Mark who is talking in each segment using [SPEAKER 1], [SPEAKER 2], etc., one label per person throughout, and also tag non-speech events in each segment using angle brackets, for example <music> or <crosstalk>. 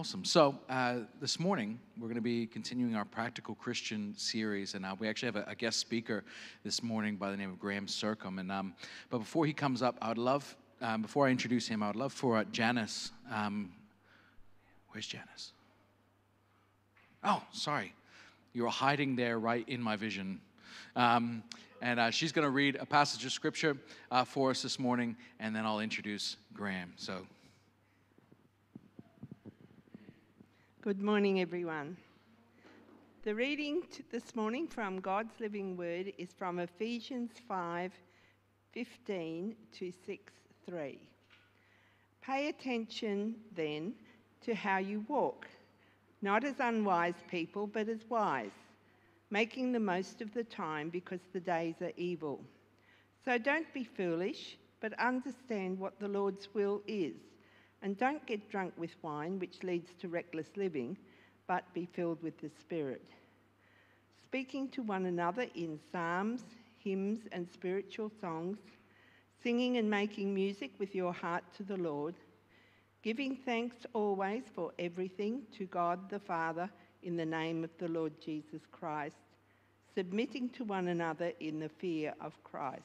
[SPEAKER 1] Awesome. So uh, this morning we're going to be continuing our Practical Christian series, and uh, we actually have a, a, guest speaker this morning by the name of Graham Circum. And um, but before he comes up, I would love, um, before I introduce him, I would love for uh, Janice. Um, where's Janice? Oh, sorry, you were hiding there right in my vision. Um, and uh, she's going to read a passage of scripture uh, for us this morning, and then I'll introduce Graham. So
[SPEAKER 2] Good morning, everyone. The reading this morning from God's living word is from Ephesians 5 15 to 6 3. Pay attention then to how you walk, not as unwise people, but as wise, making the most of the time because the days are evil. So don't be foolish, but understand what the Lord's will is and don't get drunk with wine, which leads to reckless living, but be filled with the Spirit. Speaking to one another in psalms, hymns, and spiritual songs, singing and making music with your heart to the Lord, giving thanks always for everything to God the Father in the name of the Lord Jesus Christ, submitting to one another in the fear of Christ.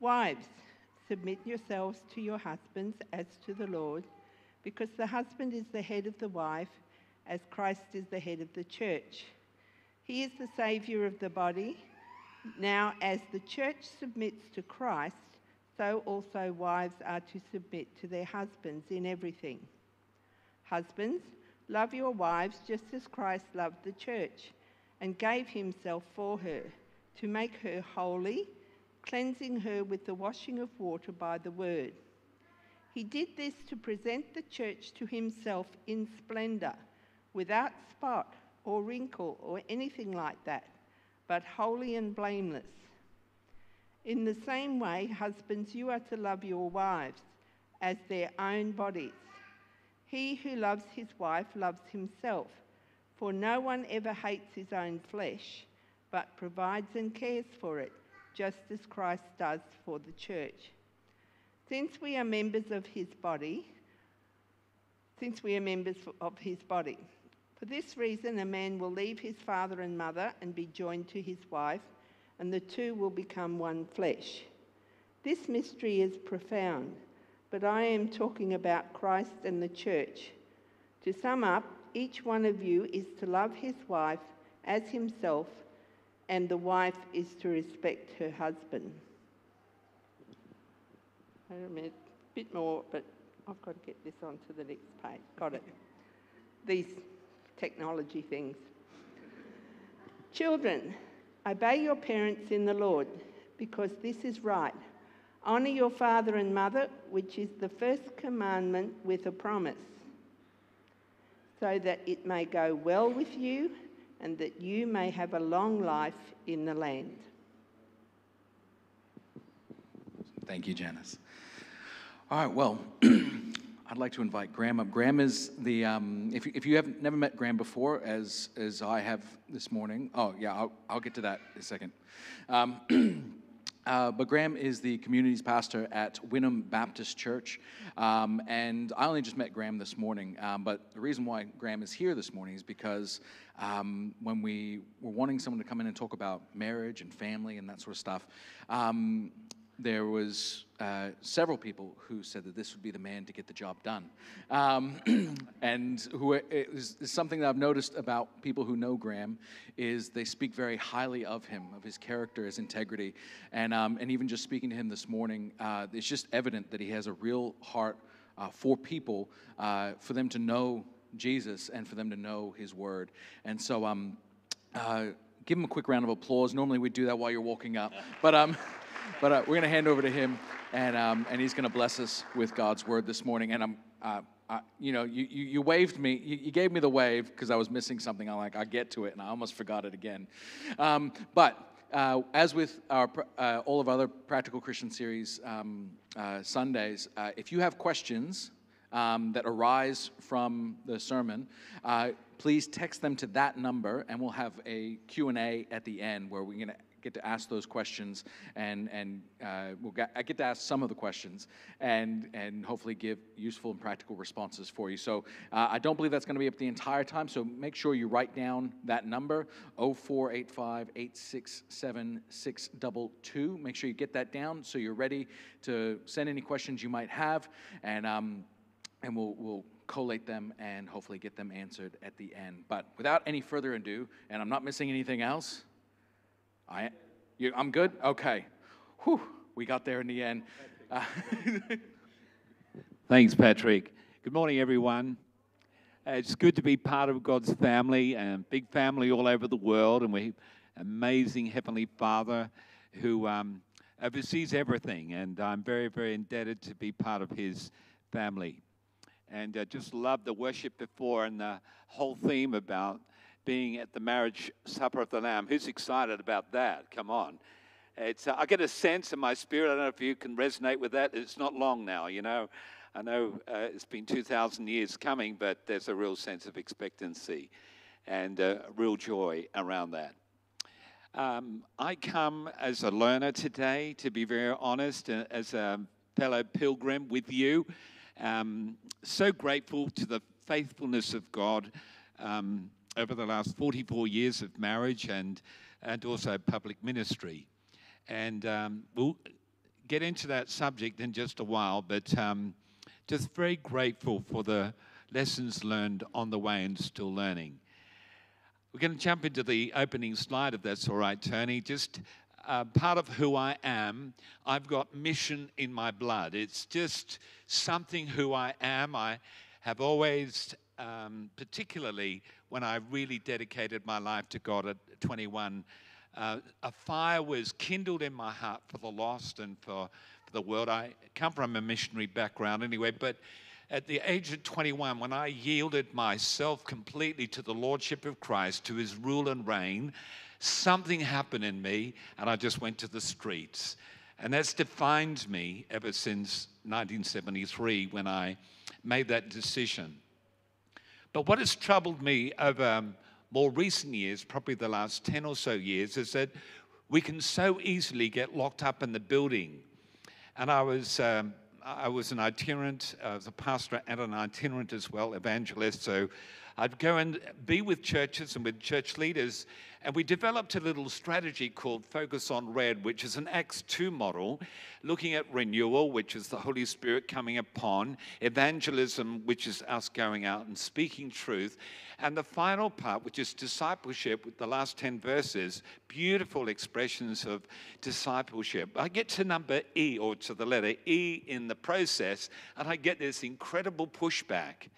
[SPEAKER 2] Wives, Submit yourselves to your husbands as to the Lord, because the husband is the head of the wife, as Christ is the head of the church. He is the Saviour of the body. Now, as the church submits to Christ, so also wives are to submit to their husbands in everything. Husbands, love your wives just as Christ loved the church and gave himself for her, to make her holy cleansing her with the washing of water by the word. He did this to present the church to himself in splendor, without spot or wrinkle or anything like that, but holy and blameless. In the same way, husbands, you are to love your wives as their own bodies. He who loves his wife loves himself, for no one ever hates his own flesh, but provides and cares for it just as Christ does for the church. Since we are members of his body, since we are members of his body, for this reason a man will leave his father and mother and be joined to his wife, and the two will become one flesh. This mystery is profound, but I am talking about Christ and the church. To sum up, each one of you is to love his wife as himself and the wife is to respect her husband. Wait a minute, a bit more, but I've got to get this onto the next page. Got it. <laughs> These technology things. Children, obey your parents in the Lord, because this is right. Honour your father and mother, which is the first commandment with a promise, so that it may go well with you and that you may have a long life in the land.
[SPEAKER 1] Thank you, Janice. All right, well, <clears throat> I'd like to invite Graham up. Graham is the, um, if, you, if you have never met Graham before, as, as I have this morning, oh, yeah, I'll, I'll get to that in a second. Um, <clears throat> Uh, but Graham is the communities pastor at Wynnum Baptist Church. Um, and I only just met Graham this morning. Um, but the reason why Graham is here this morning is because um, when we were wanting someone to come in and talk about marriage and family and that sort of stuff, um, there was uh, several people who said that this would be the man to get the job done. Um, <clears throat> and who is, is, something that I've noticed about people who know Graham is they speak very highly of him, of his character, his integrity. And, um, and even just speaking to him this morning, uh, it's just evident that he has a real heart uh, for people, uh, for them to know Jesus and for them to know his word. And so um, uh, give him a quick round of applause. Normally we do that while you're walking up. But um, <laughs> but uh, we're going to hand over to him, and, um, and he's going to bless us with God's word this morning. And I'm, uh, uh, you know, you, you, you, waved me, you, you gave me the wave because I was missing something. I'm like, i get to it, and I almost forgot it again. Um, but uh, as with our, uh, all of other Practical Christian Series um, uh, Sundays, uh, if you have questions um, that arise from the sermon, uh, please text them to that number, and we'll have a Q&A at the end where we're going to get to ask those questions, and and uh, we'll get, I get to ask some of the questions, and and hopefully give useful and practical responses for you. So uh, I don't believe that's going to be up the entire time. So make sure you write down that number 0485 867 622. Make sure you get that down so you're ready to send any questions you might have, and um, and we'll we'll collate them and hopefully get them answered at the end. But without any further ado, and I'm not missing anything else. I, you, I'm good. Okay. Whew, we got there in the end. <laughs>
[SPEAKER 3] Thanks, Patrick. Good morning, everyone. Uh, it's good to be part of God's family, and big family all over the world, and we amazing Heavenly Father who um, oversees everything, and I'm very, very indebted to be part of His family and uh, just love the worship before and the whole theme about being at the marriage supper of the Lamb. Who's excited about that? Come on. It's, uh, I get a sense in my spirit, I don't know if you can resonate with that. It's not long now, you know. I know uh, it's been 2,000 years coming, but there's a real sense of expectancy and uh, real joy around that. Um, I come as a learner today, to be very honest, uh, as a fellow pilgrim with you. Um, so grateful to the faithfulness of God um, over the last 44 years of marriage and, and also public ministry. And um, we'll get into that subject in just a while, but um, just very grateful for the lessons learned on the way and still learning. We're going to jump into the opening slide, if that's all right, Tony. Just uh, part of who I am. I've got mission in my blood. It's just something who I am. I have always, um, particularly when I really dedicated my life to God at 21, uh, a fire was kindled in my heart for the lost and for, for the world. I come from a missionary background anyway, but at the age of 21, when I yielded myself completely to the Lordship of Christ, to his rule and reign, something happened in me, and I just went to the streets. And that's defined me ever since 1973 when I made that decision. But what has troubled me over um, more recent years, probably the last 10 or so years, is that we can so easily get locked up in the building. And I was, um, I was an itinerant, I was a pastor and an itinerant as well, evangelist. So I'd go and be with churches and with church leaders and we developed a little strategy called Focus on Red, which is an Acts 2 model, looking at renewal, which is the Holy Spirit coming upon, evangelism, which is us going out and speaking truth, and the final part, which is discipleship, with the last 10 verses, beautiful expressions of discipleship. I get to number E, or to the letter E in the process, and I get this incredible pushback.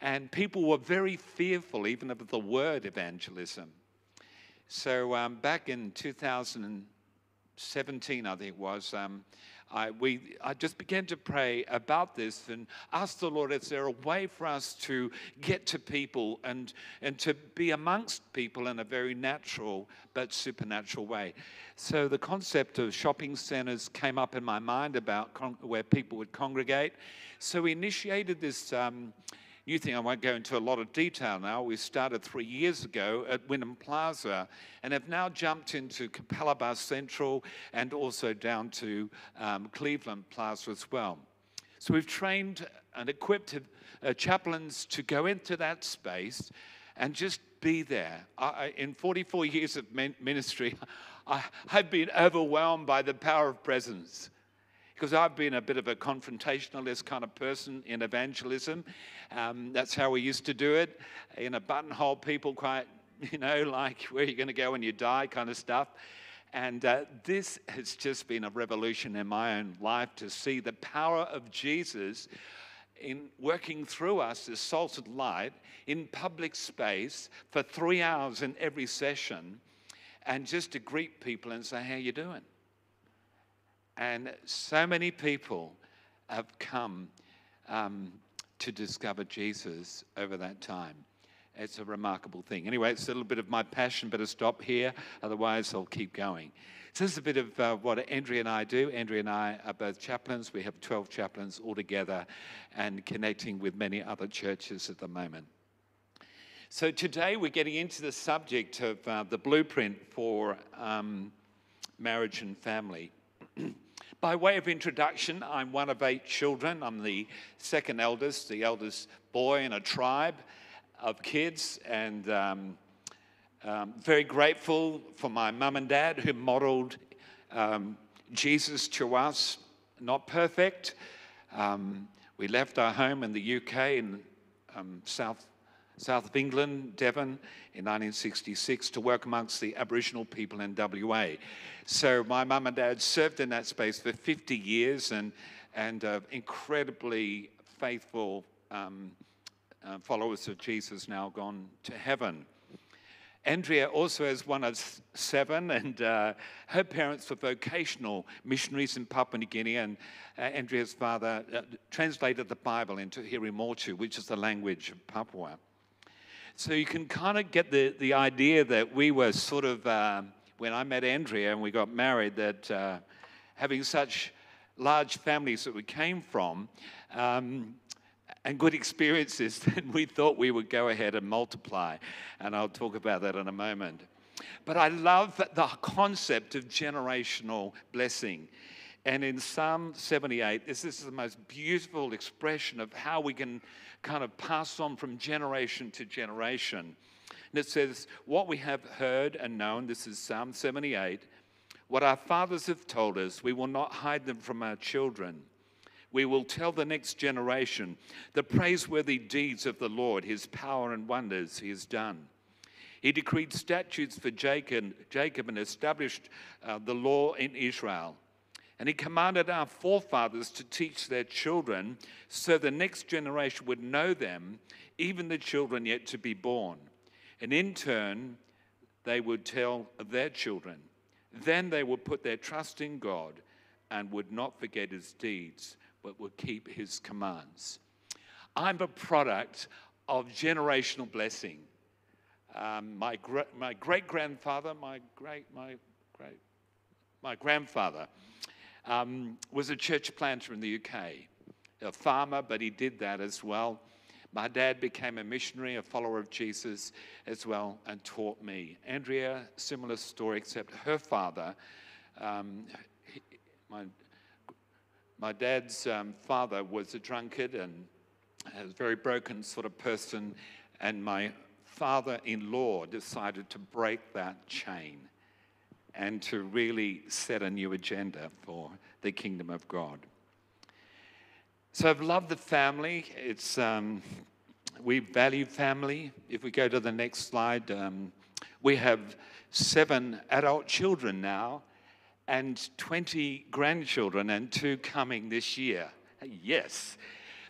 [SPEAKER 3] And people were very fearful, even of the word evangelism. So um, back in 2017, I think it was, um, I, we, I just began to pray about this and ask the Lord, is there a way for us to get to people and, and to be amongst people in a very natural but supernatural way? So the concept of shopping centers came up in my mind about con- where people would congregate. So we initiated this. Um, new thing. I won't go into a lot of detail now. We started three years ago at Wynnum Plaza and have now jumped into Capalaba Central and also down to um, Cleveland Plaza as well. So we've trained and equipped uh, chaplains to go into that space and just be there. I, in 44 years of ministry, <laughs> I, I've been overwhelmed by the power of presence because I've been a bit of a confrontationalist kind of person in evangelism. Um, that's how we used to do it. In a buttonhole, people quite, <laughs> you know, like where you're you going to go when you die kind of stuff. And uh, this has just been a revolution in my own life to see the power of Jesus in working through us as salted light in public space for three hours in every session and just to greet people and say, how you doing? And so many people have come um, to discover Jesus over that time. It's a remarkable thing. Anyway, it's a little bit of my passion, but I stop here. Otherwise, I'll keep going. So, this is a bit of uh, what Andrea and I do. Andrea and I are both chaplains. We have 12 chaplains all together and connecting with many other churches at the moment. So today we're getting into the subject of uh, the blueprint for um, marriage and family. <clears throat> By way of introduction, I'm one of eight children. I'm the second eldest, the eldest boy in a tribe of kids, and um, um, very grateful for my mum and dad who modeled um, Jesus to us. Not perfect. Um, we left our home in the UK in um, South south of England, Devon, in 1966 to work amongst the Aboriginal people in WA. So my mum and dad served in that space for 50 years and, and uh, incredibly faithful um, uh, followers of Jesus now gone to heaven. Andrea also has one of seven, and uh, her parents were vocational missionaries in Papua New Guinea. And uh, Andrea's father uh, translated the Bible into Hiri Motu, which is the language of Papua. So you can kind of get the, the idea that we were sort of, uh, when I met Andrea and we got married, that uh, having such large families that we came from um, and good experiences, <laughs> that we thought we would go ahead and multiply. And I'll talk about that in a moment. But I love the concept of generational blessing. And in Psalm 78, this is the most beautiful expression of how we can kind of pass on from generation to generation. And it says, What we have heard and known, this is Psalm 78, what our fathers have told us, we will not hide them from our children. We will tell the next generation the praiseworthy deeds of the Lord, his power and wonders he has done. He decreed statutes for Jacob, Jacob and established uh, the law in Israel. And he commanded our forefathers to teach their children so the next generation would know them, even the children yet to be born. And in turn, they would tell their children. Then they would put their trust in God and would not forget his deeds, but would keep his commands. I'm a product of generational blessing. Um, my, gra- my great grandfather, my great, my great, my grandfather um, was a church planter in the UK, a farmer, but he did that as well. My dad became a missionary, a follower of Jesus as well, and taught me. Andrea, similar story, except her father, um, he, my, my dad's um, father was a drunkard and a very broken sort of person, and my father in law decided to break that chain and to really set a new agenda for the kingdom of God. So I've loved the family. It's um, we value family. If we go to the next slide, um, we have seven adult children now, and 20 grandchildren, and two coming this year. Yes.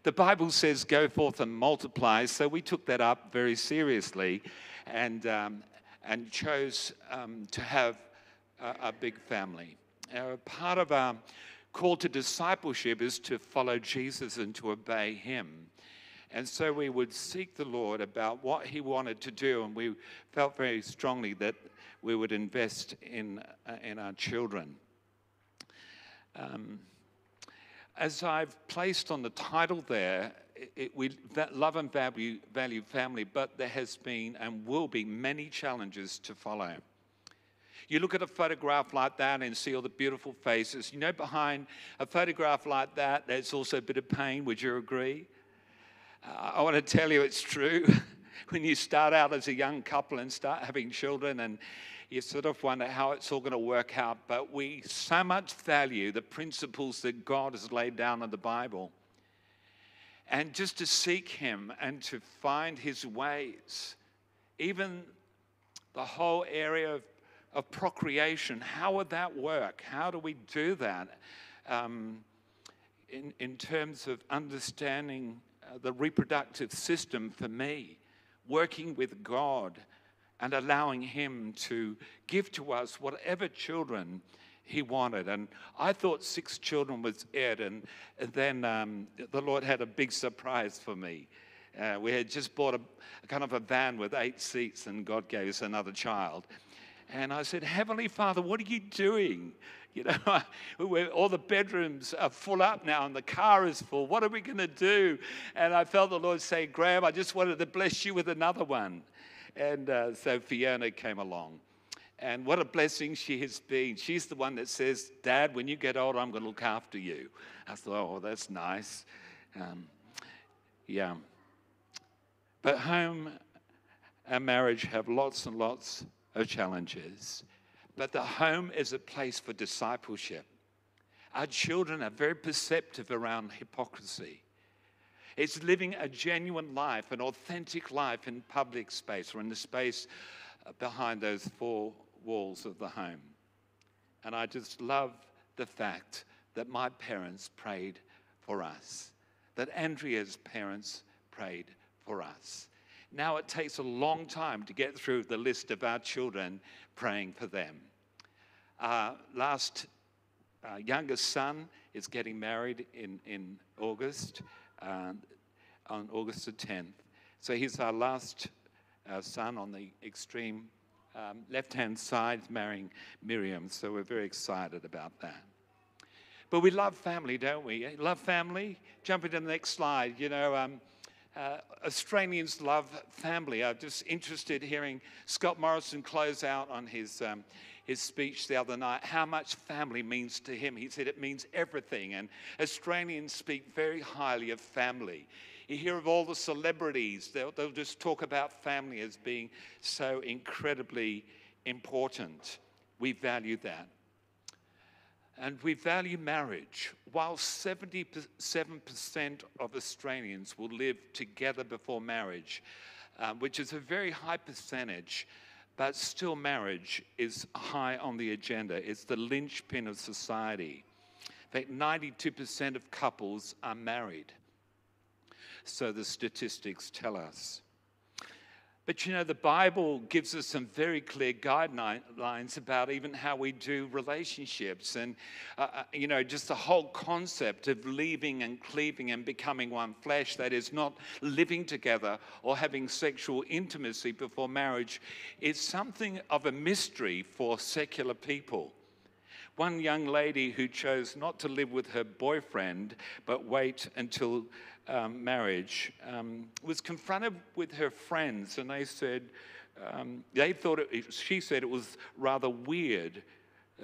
[SPEAKER 3] The Bible says, go forth and multiply. So we took that up very seriously and, um, and chose um, to have a, big family. Uh, part of our call to discipleship is to follow Jesus and to obey him. And so we would seek the Lord about what he wanted to do, and we felt very strongly that we would invest in, uh, in our children. Um, as I've placed on the title there, it, it, we love and value, value family, but there has been and will be many challenges to follow. You look at a photograph like that and see all the beautiful faces. You know, behind a photograph like that, there's also a bit of pain. Would you agree? Uh, I want to tell you it's true. <laughs> when you start out as a young couple and start having children, and you sort of wonder how it's all going to work out. But we so much value the principles that God has laid down in the Bible. And just to seek Him and to find His ways, even the whole area of of procreation. How would that work? How do we do that um, in, in terms of understanding uh, the reproductive system for me, working with God and allowing Him to give to us whatever children He wanted? And I thought six children was it, and, and then um, the Lord had a big surprise for me. Uh, we had just bought a, a, kind of a van with eight seats, and God gave us another child. And I said, Heavenly Father, what are you doing? You know, <laughs> all the bedrooms are full up now and the car is full. What are we going to do? And I felt the Lord say, Graham, I just wanted to bless you with another one. And uh, so Fiona came along. And what a blessing she has been. She's the one that says, Dad, when you get old, I'm going to look after you. I thought, oh, that's nice. Um, yeah. But home and marriage have lots and lots of challenges. But the home is a place for discipleship. Our children are very perceptive around hypocrisy. It's living a genuine life, an authentic life in public space or in the space uh, behind those four walls of the home. And I just love the fact that my parents prayed for us, that Andrea's parents prayed for us. Now it takes a long time to get through the list of our children praying for them. Uh, last uh, youngest son is getting married in, in August, uh, on August the 10th. So he's our last uh, son on the extreme um, left hand side, marrying Miriam. So we're very excited about that. But we love family, don't we? Love family? Jump into the next slide. You know, um, uh, Australians love family. I'm just interested hearing Scott Morrison close out on his, um, his speech the other night how much family means to him. He said it means everything, and Australians speak very highly of family. You hear of all the celebrities, they'll, they'll just talk about family as being so incredibly important. We value that. And we value marriage. While 77% of Australians will live together before marriage, um, which is a very high percentage, but still marriage is high on the agenda. It's the linchpin of society. In fact, 92% of couples are married. So the statistics tell us. But you know, the Bible gives us some very clear guidelines about even how we do relationships. And, uh, uh, you know, just the whole concept of leaving and cleaving and becoming one flesh, that is, not living together or having sexual intimacy before marriage, is something of a mystery for secular people. One young lady who chose not to live with her boyfriend but wait until um, marriage um, was confronted with her friends, and they said, um, they thought it, she said it was rather weird.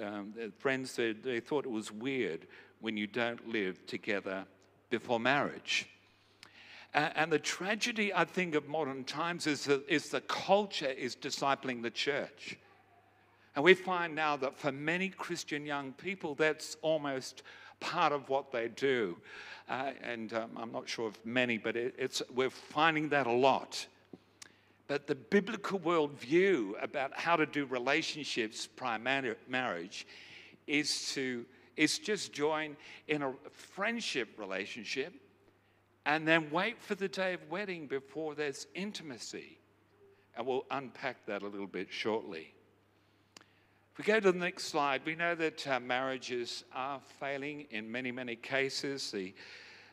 [SPEAKER 3] Um, friends said they thought it was weird when you don't live together before marriage. And the tragedy, I think, of modern times is that is the culture is discipling the church. And we find now that for many Christian young people, that's almost part of what they do. Uh, and um, I'm not sure of many, but it, it's, we're finding that a lot. But the biblical worldview about how to do relationships prior marriage is to is just join in a friendship relationship and then wait for the day of wedding before there's intimacy. And we'll unpack that a little bit shortly. If we go to the next slide, we know that uh, marriages are failing in many, many cases. The,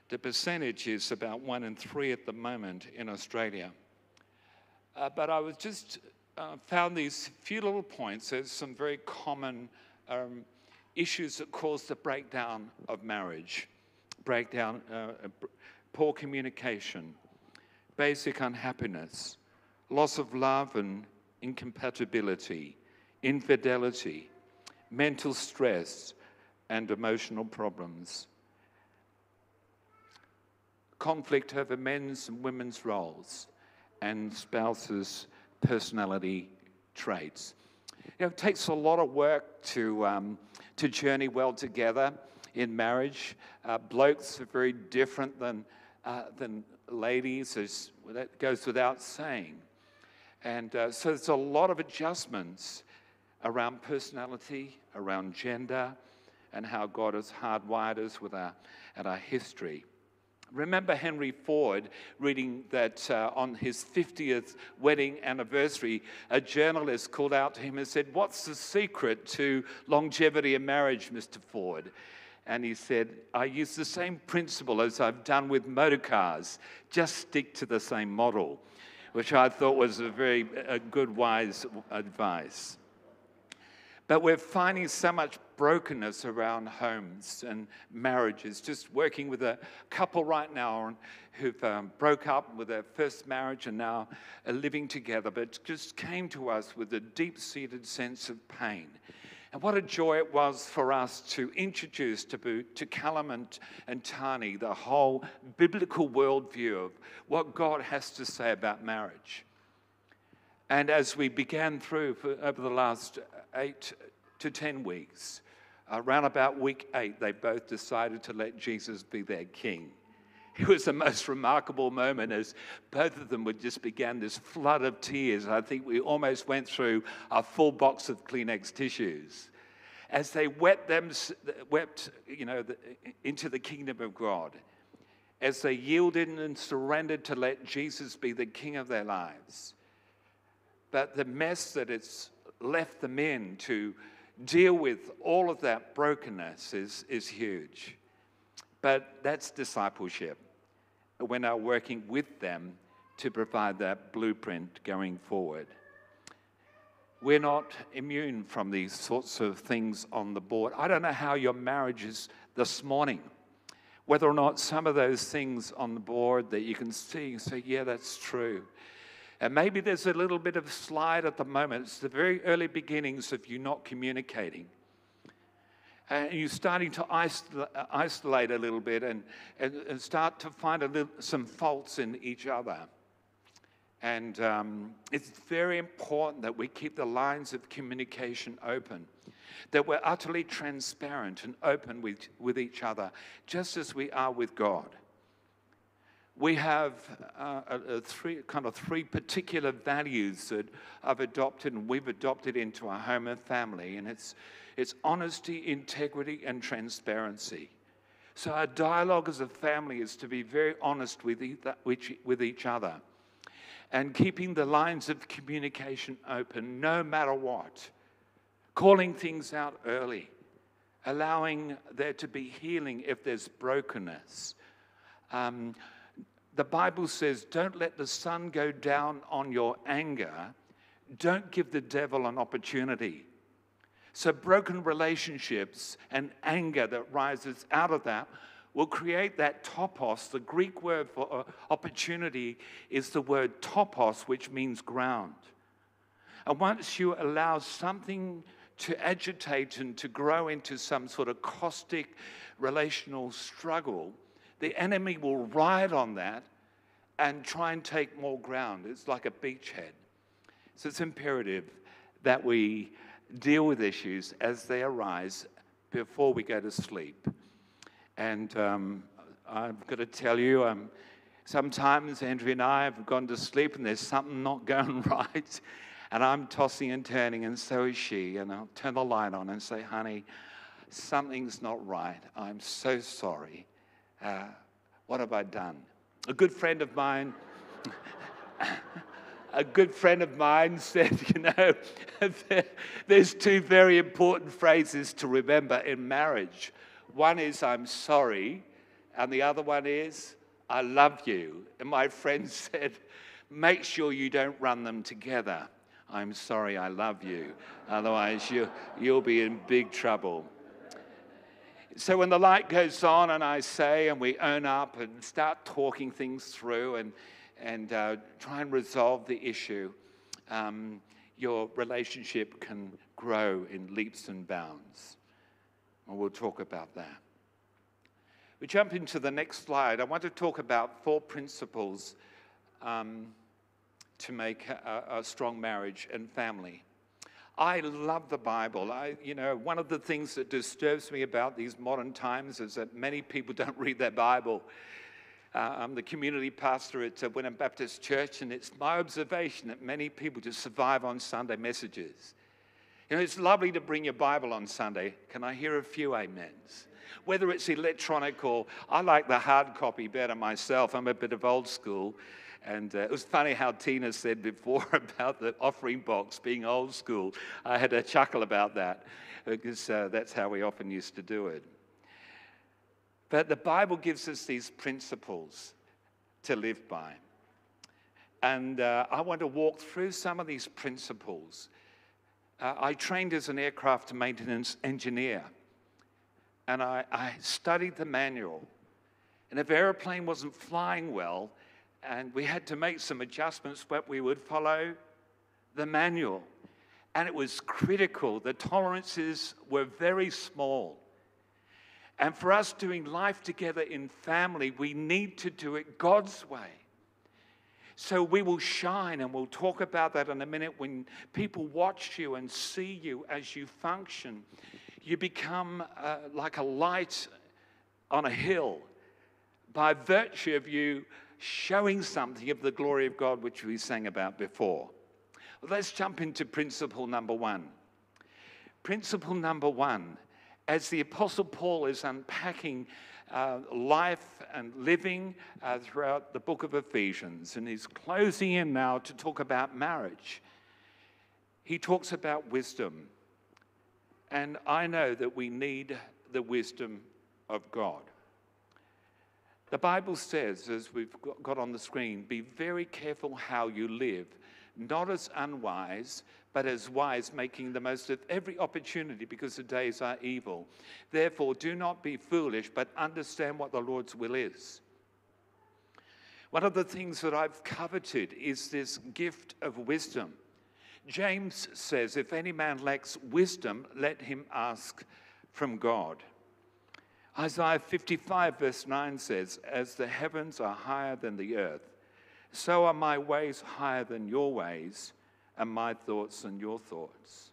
[SPEAKER 3] the percentage is about one in three at the moment in Australia. Uh, but I was just uh, found these few little points. There's some very common um, issues that cause the breakdown of marriage, breakdown, uh, poor communication, basic unhappiness, loss of love and incompatibility infidelity, mental stress, and emotional problems. Conflict over men's and women's roles and spouses' personality traits. You know, it takes a lot of work to, um, to journey well together in marriage. Uh, blokes are very different than, uh, than ladies, as, that goes without saying. And uh, so there's a lot of adjustments around personality, around gender, and how God has hardwired us with our, and our history. Remember Henry Ford reading that uh, on his 50th wedding anniversary, a journalist called out to him and said, What's the secret to longevity in marriage, Mr. Ford? And he said, I use the same principle as I've done with motor cars, just stick to the same model, which I thought was a very a good, wise advice. But we're finding so much brokenness around homes and marriages. Just working with a couple right now who've um, broke up with their first marriage and now are living together, but just came to us with a deep-seated sense of pain. And what a joy it was for us to introduce to, to Callum and, and Tani the whole biblical worldview of what God has to say about marriage. And as we began through over the last eight to 10 weeks, uh, around about week eight, they both decided to let Jesus be their king. It was the most remarkable moment as both of them would just began this flood of tears. I think we almost went through a full box of Kleenex tissues as they wept them, wept, you know, into the kingdom of God, as they yielded and surrendered to let Jesus be the king of their lives. But the mess that it's left the men to deal with all of that brokenness is, is huge. But that's discipleship. We're now working with them to provide that blueprint going forward. We're not immune from these sorts of things on the board. I don't know how your marriage is this morning. Whether or not some of those things on the board that you can see and say, yeah, that's true. And maybe there's a little bit of slide at the moment. It's the very early beginnings of you not communicating. And you're starting to isolate a little bit and, and, and start to find little, some faults in each other. And um, it's very important that we keep the lines of communication open, that we're utterly transparent and open with, with each other, just as we are with God. We have uh, a, a three, kind of three particular values that I've adopted and we've adopted into our home and family, and it's, it's honesty, integrity, and transparency. So our dialogue as a family is to be very honest with, each, with each other and keeping the lines of communication open no matter what, calling things out early, allowing there to be healing if there's brokenness. Um, the Bible says, Don't let the sun go down on your anger. Don't give the devil an opportunity. So, broken relationships and anger that rises out of that will create that topos. The Greek word for uh, opportunity is the word topos, which means ground. And once you allow something to agitate and to grow into some sort of caustic relational struggle, the enemy will ride on that and try and take more ground. It's like a beachhead. So it's imperative that we deal with issues as they arise before we go to sleep. And um, I've got to tell you, um, sometimes Andrea and I have gone to sleep and there's something not <laughs> going right. And I'm tossing and turning, and so is she. And I'll turn the light on and say, honey, something's not right. I'm so sorry. Uh, what have I done? A good friend of mine. <laughs> a good friend of mine said, <laughs> you know, there's two very important phrases to remember in marriage. One is, I'm sorry, and the other one is, I love you. And my friend <laughs> said, make sure you don't run them together. I'm sorry, I love you. Otherwise, you, you'll be in big trouble. So when the light goes on, and I say, and we own up and start talking things through and, and uh, try and resolve the issue, um, your relationship can grow in leaps and bounds. And we'll talk about that. We jump into the next slide. I want to talk about four principles um, to make a, a, strong marriage and family. I love the Bible. I, you know, one of the things that disturbs me about these modern times is that many people <laughs> don't read their Bible. Uh, I'm the community pastor at uh, Wynnum Baptist Church, and it's my observation that many people just survive on Sunday messages. You know, it's lovely to bring your Bible on Sunday. Can I hear a few amens? Whether it's electronic or I like the hard copy better myself. I'm a bit of old school. And uh, it was funny how Tina said before <laughs> about the offering box being old school. I had a chuckle about that because uh, that's how we often used to do it. But the Bible gives us these principles to live by. And uh, I want to walk through some of these principles uh, I trained as an aircraft maintenance engineer, and I, I studied the manual. And if an airplane wasn't flying well, and we had to make some adjustments, but we would follow the manual. And it was critical. The tolerances were very small. And for us doing life together in family, we need to do it God's way. So we will shine, and we'll talk about that in a minute. When people watch you and see you as you function, you become uh, like a light on a hill by virtue of you showing something of the glory of God, which we sang about before. Let's jump into principle number one. Principle number one, as the Apostle Paul is unpacking uh, life and living uh, throughout the book of Ephesians, and he's closing in now to talk about marriage. He talks about wisdom. And I know that we need the wisdom of God. The Bible says, as we've got on the screen, be very careful how you live, not as unwise, but as wise, making the most of every opportunity because the days are evil. Therefore, do not be foolish, but understand what the Lord's will is. One of the things that I've coveted is this gift of wisdom. James says, If any man lacks wisdom, let him ask from God. Isaiah 55, verse 9 says, As the heavens are higher than the earth, so are my ways higher than your ways, and my thoughts than your thoughts.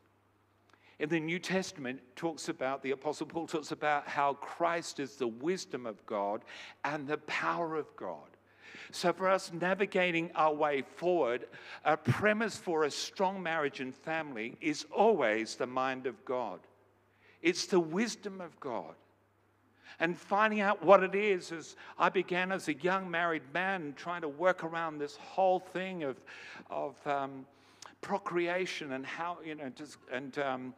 [SPEAKER 3] In the New Testament, talks about the Apostle Paul talks about how Christ is the wisdom of God and the power of God. So, for us navigating our way forward, a premise for a strong marriage and family is always the mind of God. It's the wisdom of God and finding out what it is as I began as a young married man trying to work around this whole thing of, of um, procreation and how, you know, just, and, um,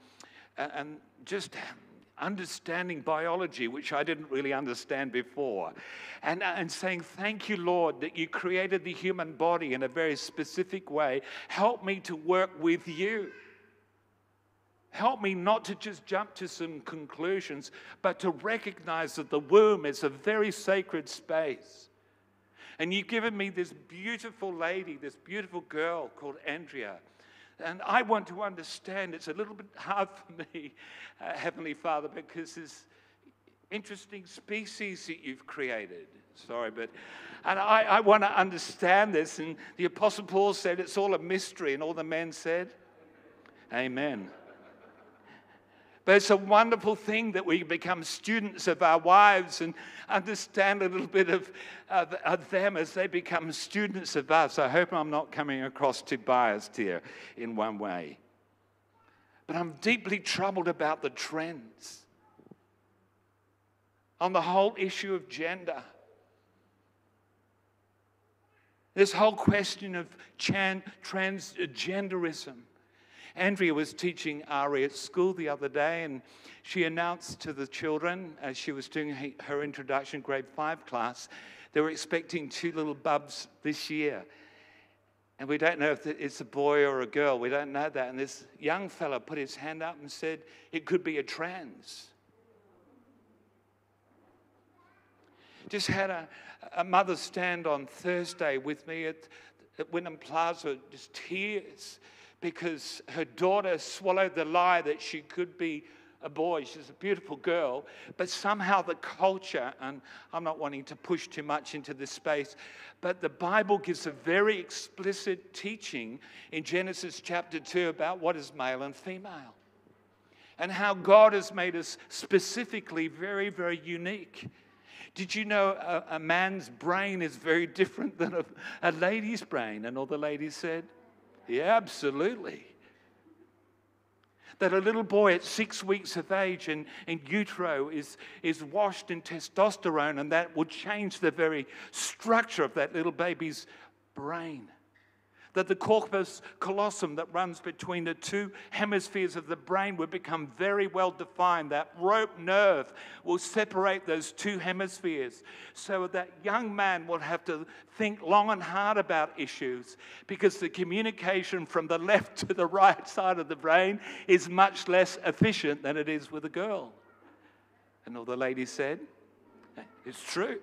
[SPEAKER 3] and just understanding biology, which I didn't really understand before, and, and saying, Thank you, Lord, that you created the human body in a very specific way. Help me to work with you. Help me not to just jump to some conclusions, but to recognize that the womb is a very sacred space. And you've given me this beautiful lady, this beautiful girl called Andrea. And I want to understand. It's a little bit hard <laughs> for me, uh, Heavenly Father, because this interesting species that you've created. Sorry, but, and I, I want to understand this. And the Apostle Paul said it's all a mystery, and all the men said, Amen. But it's a wonderful thing that we become students of our wives and understand a little bit of, of, of, them as they become students of us. I hope I'm not coming across too biased here in one way. But I'm deeply troubled about the trends on the whole issue of gender. This whole question of transgenderism. Andrea was teaching Ari at school the other day, and she announced to the children as she was doing her introduction grade five class, they were expecting two little bubs this year. And we don't know if it's a boy or a girl. We don't know that. And this young fella put his hand up and said, it could be a trans. Just had a, a mother stand on Thursday with me at, at Plaza, just tears because her daughter swallowed the lie that she could be a boy. She's a beautiful girl, but somehow the culture, and I'm not wanting to push too much into this space, but the Bible gives a very explicit teaching in Genesis chapter 2 about what is male and female and how God has made us specifically very, very unique. Did you know a, a man's brain is very different than a, a lady's brain? And all the ladies said, yeah, absolutely. That a little boy at six weeks of age in, in utero is, is washed in testosterone, and that will change the very structure of that little baby's brain. That the corpus callosum that runs between the two hemispheres of the brain would become very well defined. That rope nerve will separate those two hemispheres so that young man will have to think long and hard about issues because the communication from the left to the right side of the brain is much less efficient than it is with a girl. And all the ladies said, It's true.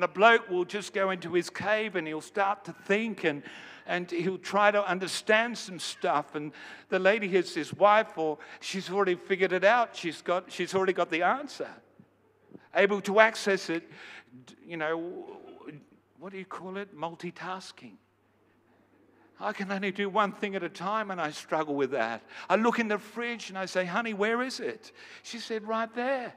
[SPEAKER 3] And a bloke will just go into his cave and he'll start to think and, and he'll try to understand some stuff. And the lady is his wife, or she's already figured it out. She's, got, she's already got the answer. Able to access it, you know, what do you call it? Multitasking. I can only do one thing at a time, and I struggle with that. I look in the fridge and I say, Honey, where is it? She said, Right there.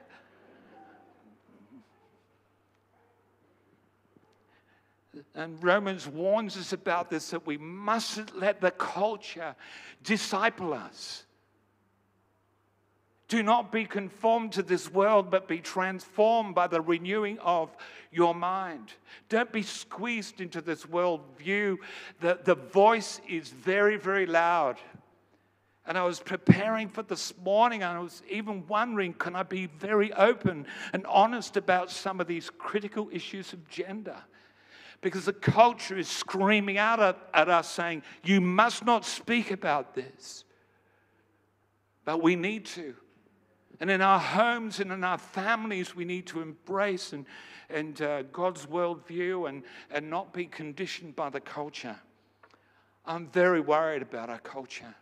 [SPEAKER 3] And Romans warns us about this that we mustn't let the culture disciple us. Do not be conformed to this world, but be transformed by the renewing of your mind. Don't be squeezed into this world view. The, the voice is very, very loud. And I was preparing for this morning, and I was even wondering can I be very open and honest about some of these critical issues of gender? Because the culture is screaming out at, at, us saying, You must not speak about this. But we need to. And in our homes and in our families, we need to embrace and, and uh, God's worldview and, and not be conditioned by the culture. I'm very worried about our culture.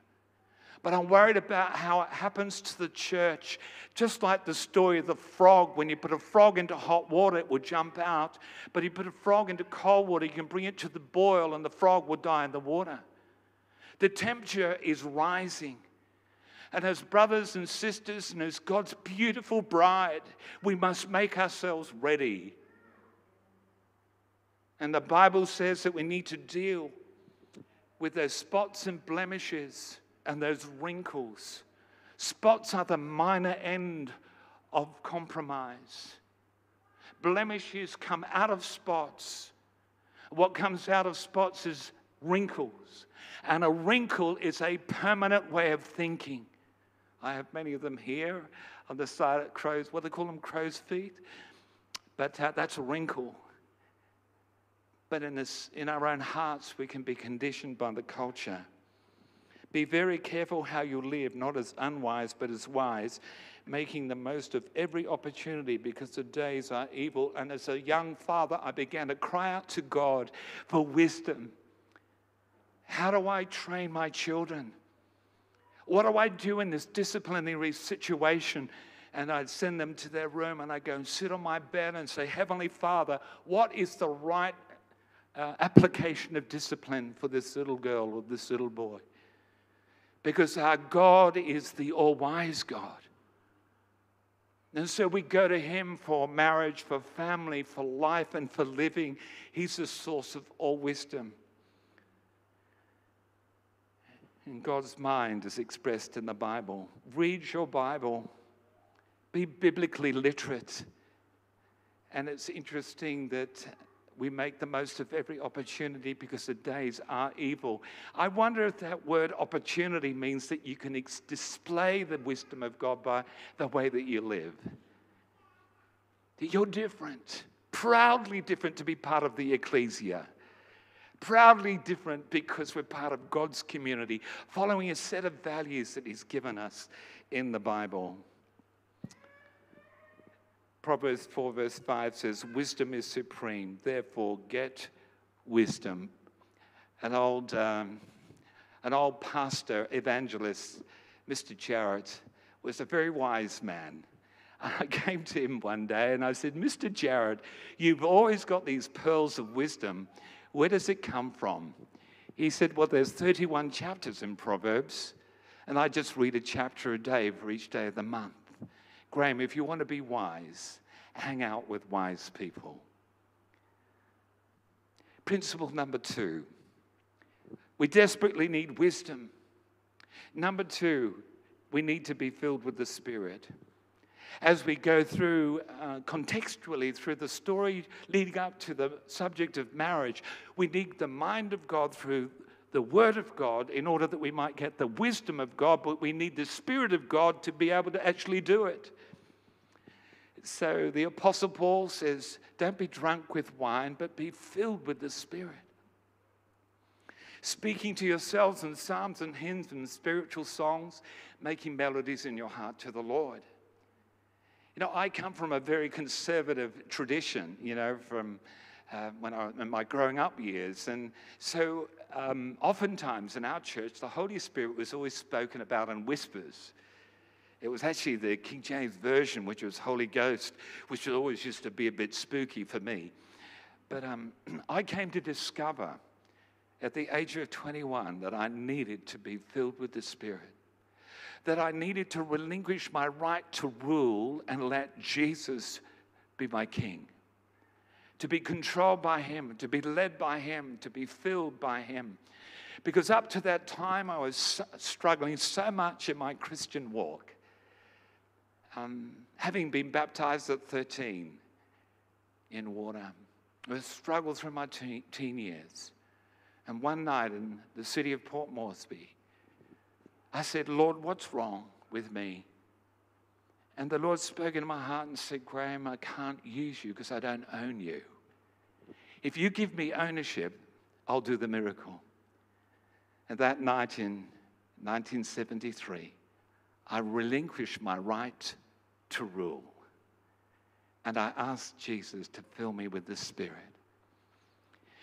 [SPEAKER 3] But I'm worried about how it happens to the church. Just like the story of the frog, when you put a frog into hot water, it will jump out. But you put a frog into cold water, you can bring it to the boil, and the frog will die in the water. The temperature is rising. And as brothers and sisters, and as God's beautiful bride, we must make ourselves ready. And the Bible says that we need to deal with those spots and blemishes and those wrinkles. Spots are the minor end of compromise. Blemishes come out of spots. What comes out of spots is wrinkles. And a wrinkle is a permanent way of thinking. I have many of them here on the side of crows, what they call them, crow's feet. But uh, that's a wrinkle. But in, this, in our own hearts, we can be conditioned by the culture. Be very careful how you live, not as unwise, but as wise, making the most of every opportunity because the days are evil. And as a young father, I began to cry out to God for wisdom. How do I train my children? What do I do in this disciplinary situation? And I'd send them to their room and I'd go and sit on my bed and say, Heavenly Father, what is the right uh, application of discipline for this little girl or this little boy? Because our God is the all wise God. And so we go to Him for marriage, for family, for life, and for living. He's the source of all wisdom. And God's mind is expressed in the Bible. Read your Bible, be biblically literate. And it's interesting that we make the most of every opportunity because the days are evil. I wonder if that word opportunity means that you can ex- display the wisdom of God by the way that you live. That you're different, proudly different to be part of the ecclesia. Proudly different because we're part of God's community, following a set of values that He's given us in the Bible. Proverbs 4, verse 5 says, Wisdom is supreme, therefore get wisdom. An old, um, an old pastor, evangelist, Mr. Jarrett, was a very wise man. <laughs> I came to him one day and I said, Mr. Jarrett, you've always got these pearls of wisdom. Where does it come from? He said, Well, there's 31 chapters in Proverbs, and I just read a chapter a day for each day of the month. Graham, if you want to be wise, hang out with wise people. Principle number two we desperately need wisdom. Number two, we need to be filled with the Spirit. as we go through uh, contextually through the story leading up to the subject of marriage, we need the mind of God through the Word of God in order that we might get the wisdom of God, but we need the Spirit of God to be able to actually do it. So the Apostle Paul says, Don't be drunk with wine, but be filled with the Spirit. Speaking to yourselves in psalms and hymns and spiritual songs, making melodies in your heart to the Lord. You know, I come from a very conservative tradition, you know, from uh, when I, was in my growing up years. And so, um, oftentimes in our church, the Holy Spirit was always spoken about in whispers. It was actually the King James Version, which was Holy Ghost, which always used to be a bit spooky for me. But um, <clears throat> I came to discover at the age of 21 that I needed to be filled with the Spirit that I needed to relinquish my right to rule and let Jesus be my king. To be controlled by him, to be led by him, to be filled by him. Because up to that time, I was struggling so much in my Christian walk. Um, having been baptized at 13 in water, I struggled through my teen, teen years. And one night in the city of Port Moresby, I said, Lord, what's wrong with me? And the Lord spoke into my heart and said, Graham, I can't use you because I don't own you. If you give me ownership, I'll do the miracle. And that night in 1973, I relinquished my right to rule. And I asked Jesus to fill me with the Spirit.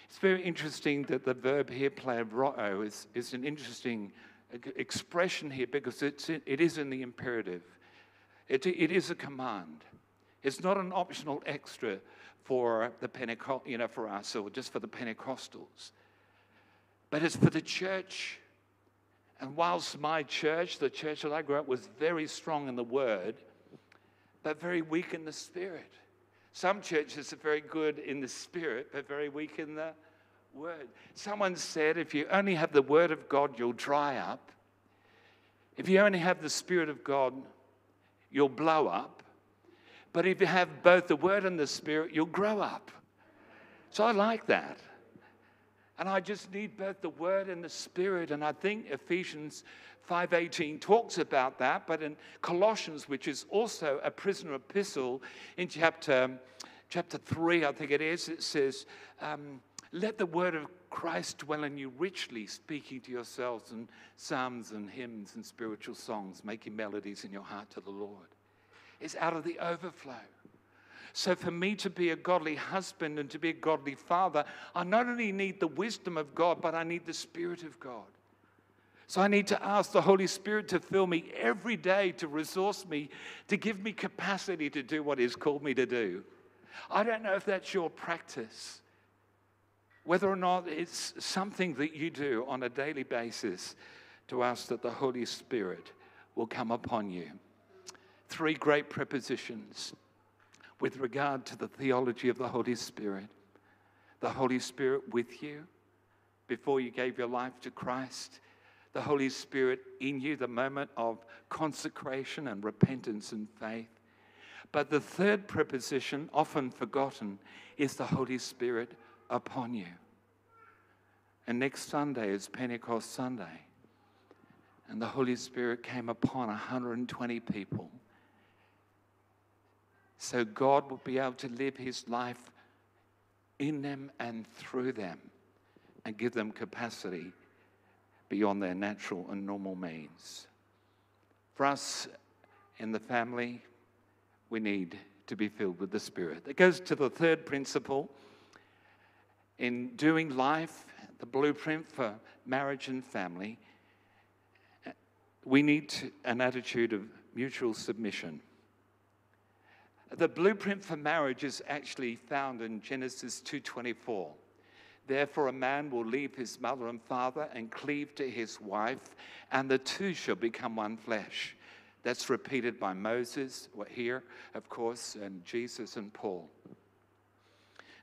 [SPEAKER 3] It's very interesting that the verb here, pleroo, is, is an interesting expression here because it's, it is in the imperative. It, it is a command. It's not an optional extra for the Pentecost, you know, for us or just for the Pentecostals. But it's for the church. And whilst my church, the church that I grew up, was very strong in the word, but very weak in the spirit. Some churches are very good in the spirit, but very weak in the word. Someone said, if you only have the word of God, you'll dry up. If you only have the spirit of God, you'll blow up. But if you have both the word and the spirit, you'll grow up. So I like that. And I just need both the word and the spirit. And I think Ephesians 5:18 talks about that, but in Colossians, which is also a prisoner epistle, in chapter chapter 3, I think it is, it says, um, let the word of Christ dwell in you richly, speaking to yourselves in psalms and hymns and spiritual songs, making melodies in your heart to the Lord. It's out of the overflow. So, for me to be a godly husband and to be a godly father, I not only need the wisdom of God, but I need the Spirit of God. So, I need to ask the Holy Spirit to fill me every day, to resource me, to give me capacity to do what He's called me to do. I don't know if that's your practice whether or not it's something that you do on a daily basis to ask that the Holy Spirit will come upon you. Three great prepositions with regard to the theology of the Holy Spirit the Holy Spirit with you before you gave your life to Christ, the Holy Spirit in you, the moment of consecration and repentance and faith. But the third preposition, often forgotten, is the Holy Spirit upon you. And next Sunday is Pentecost Sunday. And the Holy Spirit came upon 120 people. So God will be able to live his life in them and through them and give them capacity beyond their natural and normal means. For us in the family, we need to be filled with the Spirit. That goes to the third principle in doing life, the blueprint for marriage and family, we need an attitude of mutual submission. The blueprint for marriage is actually found in Genesis 2:24. Therefore a man will leave his mother and father and cleave to his wife, and the two shall become one flesh. That's repeated by Moses, here, of course, and Jesus and Paul.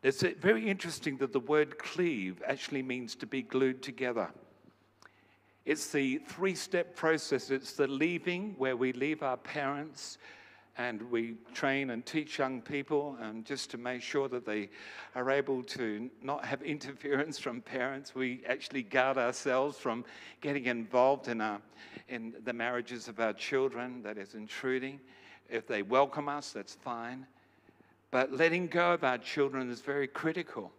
[SPEAKER 3] It's uh, very interesting that the word cleave actually means to be glued together. It's the three step process it's the leaving, where we leave our parents and we train and teach young people and just to make sure that they are able to not have <laughs> interference from parents. We actually guard ourselves from getting involved in, our, in the marriages of our children that is intruding. If they welcome us that's fine. But letting go of our children is very critical.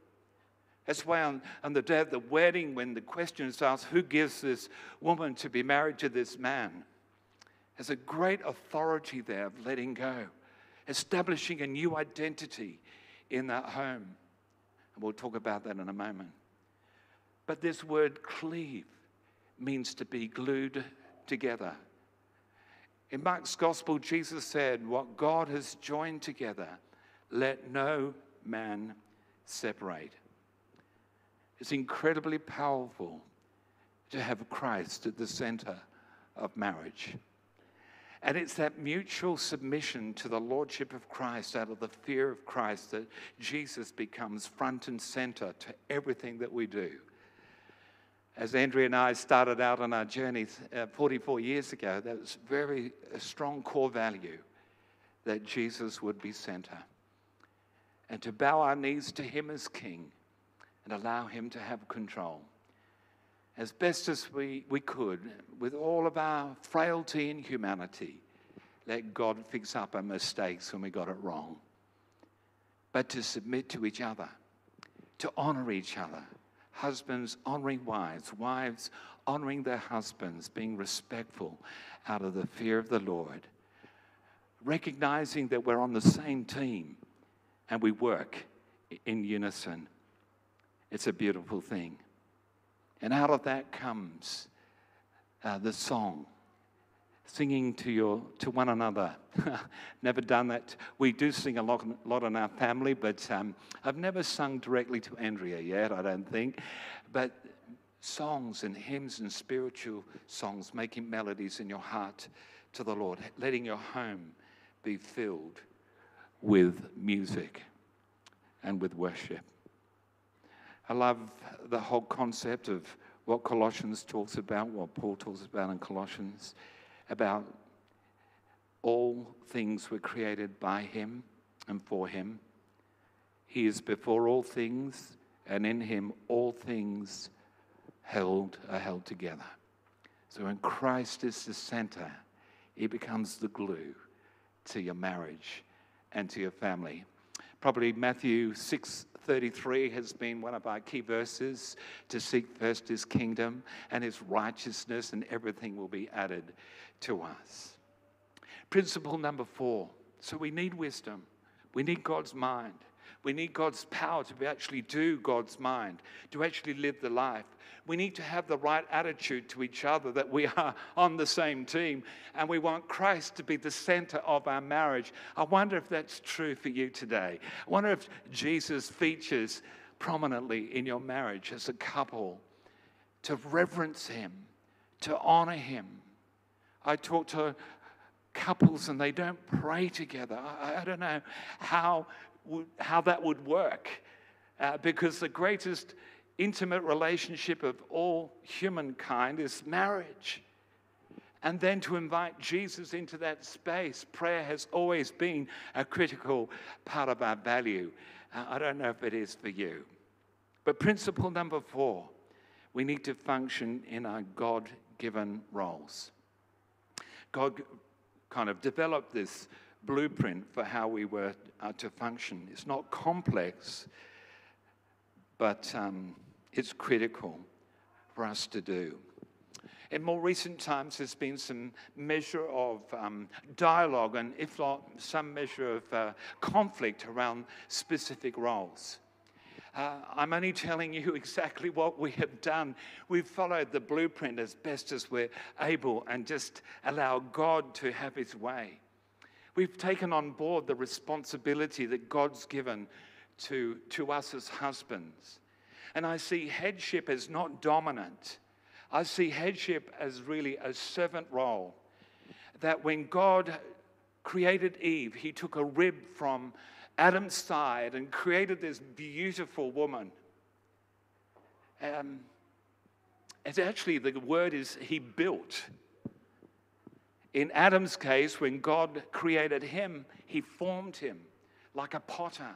[SPEAKER 3] That's why on, on the day of the wedding when the question is asked who gives this woman to be married to this man there's a great authority there of letting go, establishing a new identity in that home. And we'll talk about that in a moment. But this word cleave means to be glued together. In Mark's gospel, Jesus said, What God has joined together, let no man separate. It's incredibly powerful to have Christ at the center of marriage. And it's that mutual submission to the Lordship of Christ out of the fear of Christ that Jesus becomes front and center to everything that we do. As Andrea and I started out on our journey uh, 44 years ago, that was very a strong core value that Jesus would be center. And to bow our knees to Him as King and allow Him to have control as best as we, we could, with all of our frailty and humanity, let God fix up our mistakes when we got it wrong. But to submit to each other, to honor each other. Husbands honoring wives, wives honoring their husbands, being respectful out of the fear of the Lord. Recognizing that we're on the same team and we work in unison. It's a beautiful thing. And out of that comes uh, the song, singing to, your, to one another. <laughs> never done that. We do sing a lot, lot in our family, but um, I've never sung directly to Andrea yet, I don't think. But songs and hymns and spiritual songs, making melodies in your heart to the Lord, letting your home be filled with music and with worship. I love the whole concept of what Colossians talks about, what Paul talks about in Colossians, about all things were created by him and for him. He is before all things, and in him all things held are held together. So when Christ is the center, he becomes the glue to your marriage and to your family. Probably Matthew 6:33 has been one of our key verses to seek first his kingdom and his righteousness and everything will be added to us. Principle number 4. So we need wisdom. We need God's mind. We need God's power to actually do God's mind, to actually live the life. We need to have the right attitude to each other that we are <laughs> on the same team and we want Christ to be the center of our marriage. I wonder if that's true for you today. I wonder if Jesus features prominently in your marriage as a couple to reverence Him, to honor Him. I talk to couples and they don't pray together. I, I don't know how how that would work. Uh, because the greatest intimate relationship of all humankind is marriage. And then to invite Jesus into that space, prayer has always been a critical part of our value. Uh, I don't know if it is for you. But principle number four we need to function in our God given roles. God kind of developed this blueprint for how we were uh, to function. It's not complex, but um, it's critical for us to do. In more recent times, there's been some measure of um, dialogue and, if not, some measure of uh, conflict around specific roles. Uh, I'm only telling you <laughs> exactly what we have done. We've followed the blueprint as best as we're able and just allow God to have his way. We've taken on board the responsibility that God's given to, to us as husbands. And I see headship as not dominant. I see headship as really a servant role. That when God created Eve, he took a rib from Adam's side and created this beautiful woman. Um, it's actually, the word is he built. In Adam's case, when God created him, he formed him like a potter.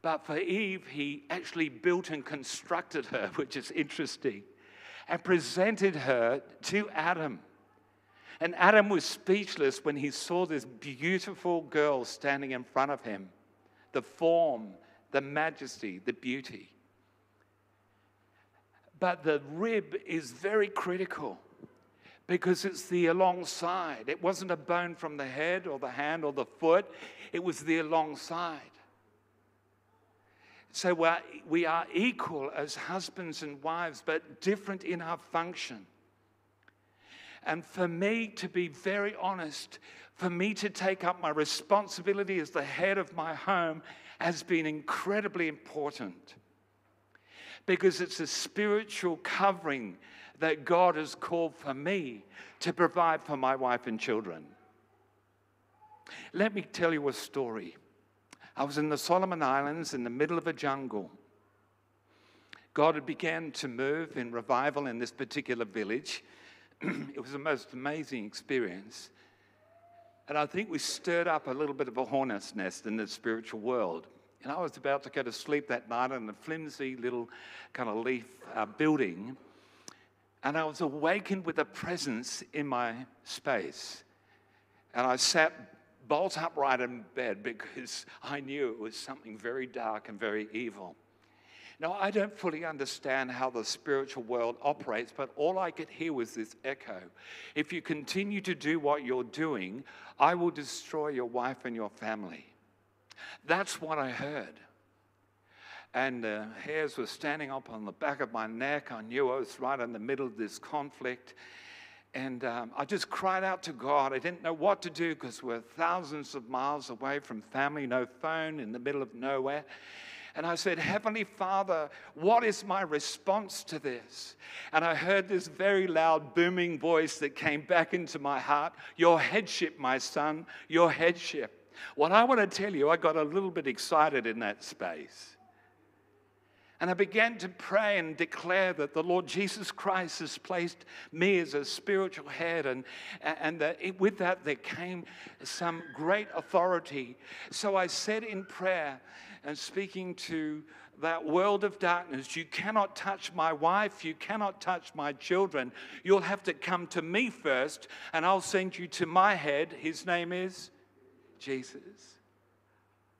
[SPEAKER 3] But for Eve, he actually built and constructed her, <laughs> which is interesting, and presented her to Adam. And Adam was speechless when he saw this beautiful girl standing in front of him the form, the majesty, the beauty. But the rib is very critical because it's the alongside. It wasn't a bone from the head or the hand or the foot, it was the alongside. So we're, we are equal as husbands and wives, but different in our function. And for me to be very honest, for me to take up my responsibility as the head of my home has been incredibly important because it's a spiritual covering that God has called for me to provide for my wife and children. Let me tell you a story. I was in the Solomon Islands in the middle of a jungle. God had began to move in revival in this particular village. <clears throat> it was the most amazing experience. And I think we stirred up a little bit of a hornet's nest in the spiritual world. And I was about to go to sleep that night in a flimsy little kind of leaf uh, building. And I was awakened with a presence in my space. And I sat bolt upright in bed because I knew it was something very dark and very evil. Now, I don't fully understand how the spiritual world operates, but all I could hear was this echo. If you continue to do what you're doing, I will destroy your wife and your family. That's what I heard. And the hairs were standing up on the back of my neck. I knew I was right in the middle of this conflict. And um, I just cried out to God. I didn't know what to do because we're thousands of miles away from family, no phone, in the middle of nowhere. And I said, Heavenly Father, what is my response to this? And I heard this very loud, booming voice that came back into my heart Your headship, my son, your headship. What I want to tell you, I got a little bit excited in that space. And I began to pray and declare that the Lord Jesus Christ has placed me as a spiritual head. And, and that with that, there came some great authority. So I said in prayer and speaking to that world of darkness, You cannot touch my wife, you cannot touch my children. You'll have to come to me first, and I'll send you to my head. His name is Jesus.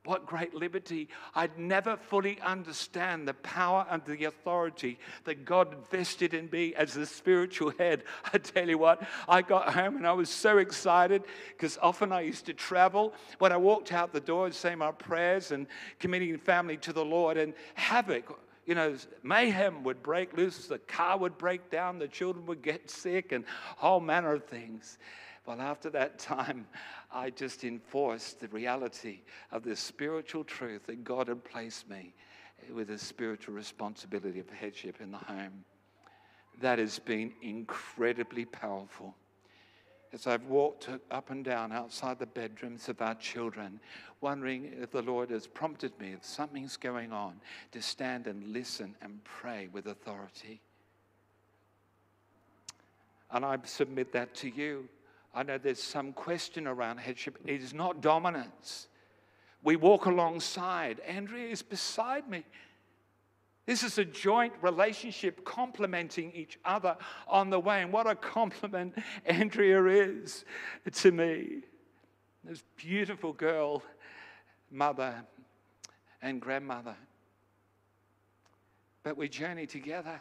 [SPEAKER 3] What great liberty. I'd never fully understand the power and the authority that God vested in me as the spiritual head. <laughs> I tell you what, I got home and I was so excited because often I used to travel. When I walked out the door and say my prayers and committing family to the Lord, and havoc you know, mayhem would break loose, the car would break down, the children would get sick, and all manner of things. Well, after that time, I just enforced the reality of the spiritual truth that God had placed me with a spiritual responsibility of headship in the home. That has been incredibly powerful. As I've walked up and down outside the bedrooms of our children, wondering if the Lord has prompted me, if something's going on, to stand and listen and pray with authority. And I submit that to you. I know there's some question around headship. It is not dominance. We walk alongside. Andrea is beside me. This is a joint relationship complementing each other on the way. And what a complement Andrea is to me. This beautiful girl, mother and grandmother. But we journey together.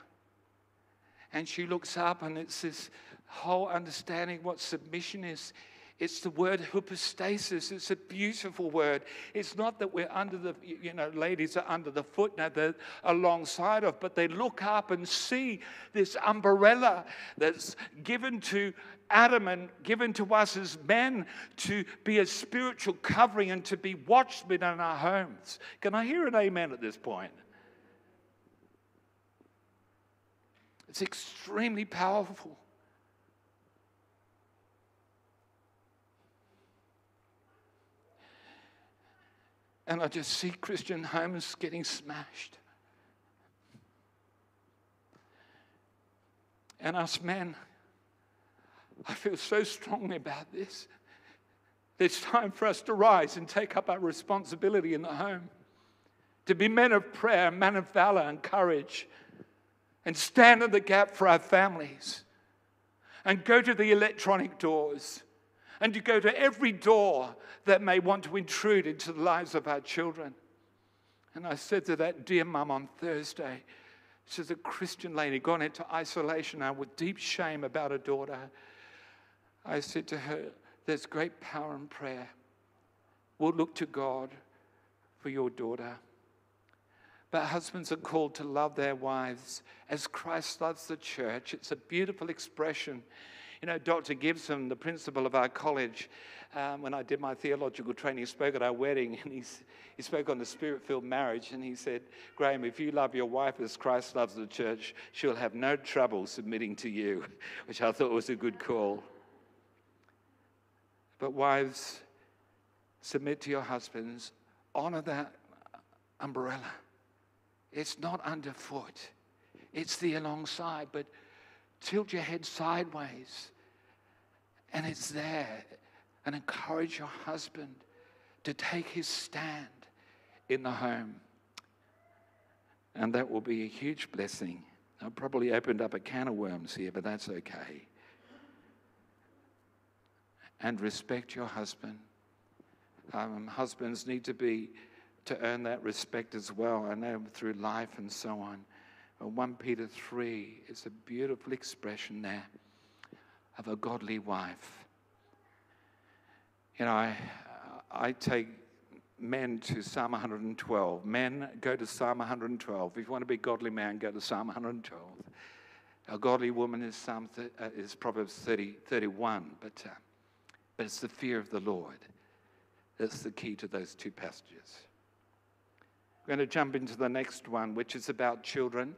[SPEAKER 3] And she looks up, and it's this whole understanding what submission is. It's the word hypostasis. It's a beautiful word. It's not that we're under the, you know, ladies are under the foot now, they're alongside of, but they look up and see this umbrella that's given to Adam and given to us as men to be a spiritual covering and to be watchmen in our homes. Can I hear an amen at this point? It's extremely powerful. and I just see Christian homes getting smashed. And us men I feel so strongly about this. It's time for us to rise and take up our responsibility in the home, to be men of prayer, men of valor and courage, and stand in the gap for our families, and go to the electronic doors, and to go to every door that may want to intrude into the lives of our children. And I said to that dear mum on Thursday, she's a Christian lady, gone into isolation now with deep shame about her daughter. I said to her, There's great power in prayer. We'll look to God for your daughter. But husbands are called to love their wives as Christ loves the church. It's a beautiful expression. You know, Dr. Gibson, the principal of our college, um, when I did my theological training, spoke at our wedding and he spoke on the spirit filled marriage. And he said, Graham, if you love your wife as Christ loves the church, she'll have no trouble submitting to you, <laughs> which I thought was a good call. But wives, submit to your husbands, honor that umbrella. It's not underfoot, it's the alongside, but tilt your head sideways. And it's there and encourage your husband to take his stand in the home. And that will be a huge blessing. I've probably opened up a can of worms here, but that's okay. And respect your husband. Um, husbands need to be to earn that respect as well. I know through life and so on. 1 Peter 3 is a beautiful expression there of a godly wife you know, I, I take men to Psalm 112. Men, go to Psalm 112. If you want to be a godly man, go to Psalm 112. A godly woman is, Psalm th- uh, is Proverbs 30, 31, but, uh, but it's the fear of the Lord that's the key to those two passages. We're going to jump into the next one, which is about children.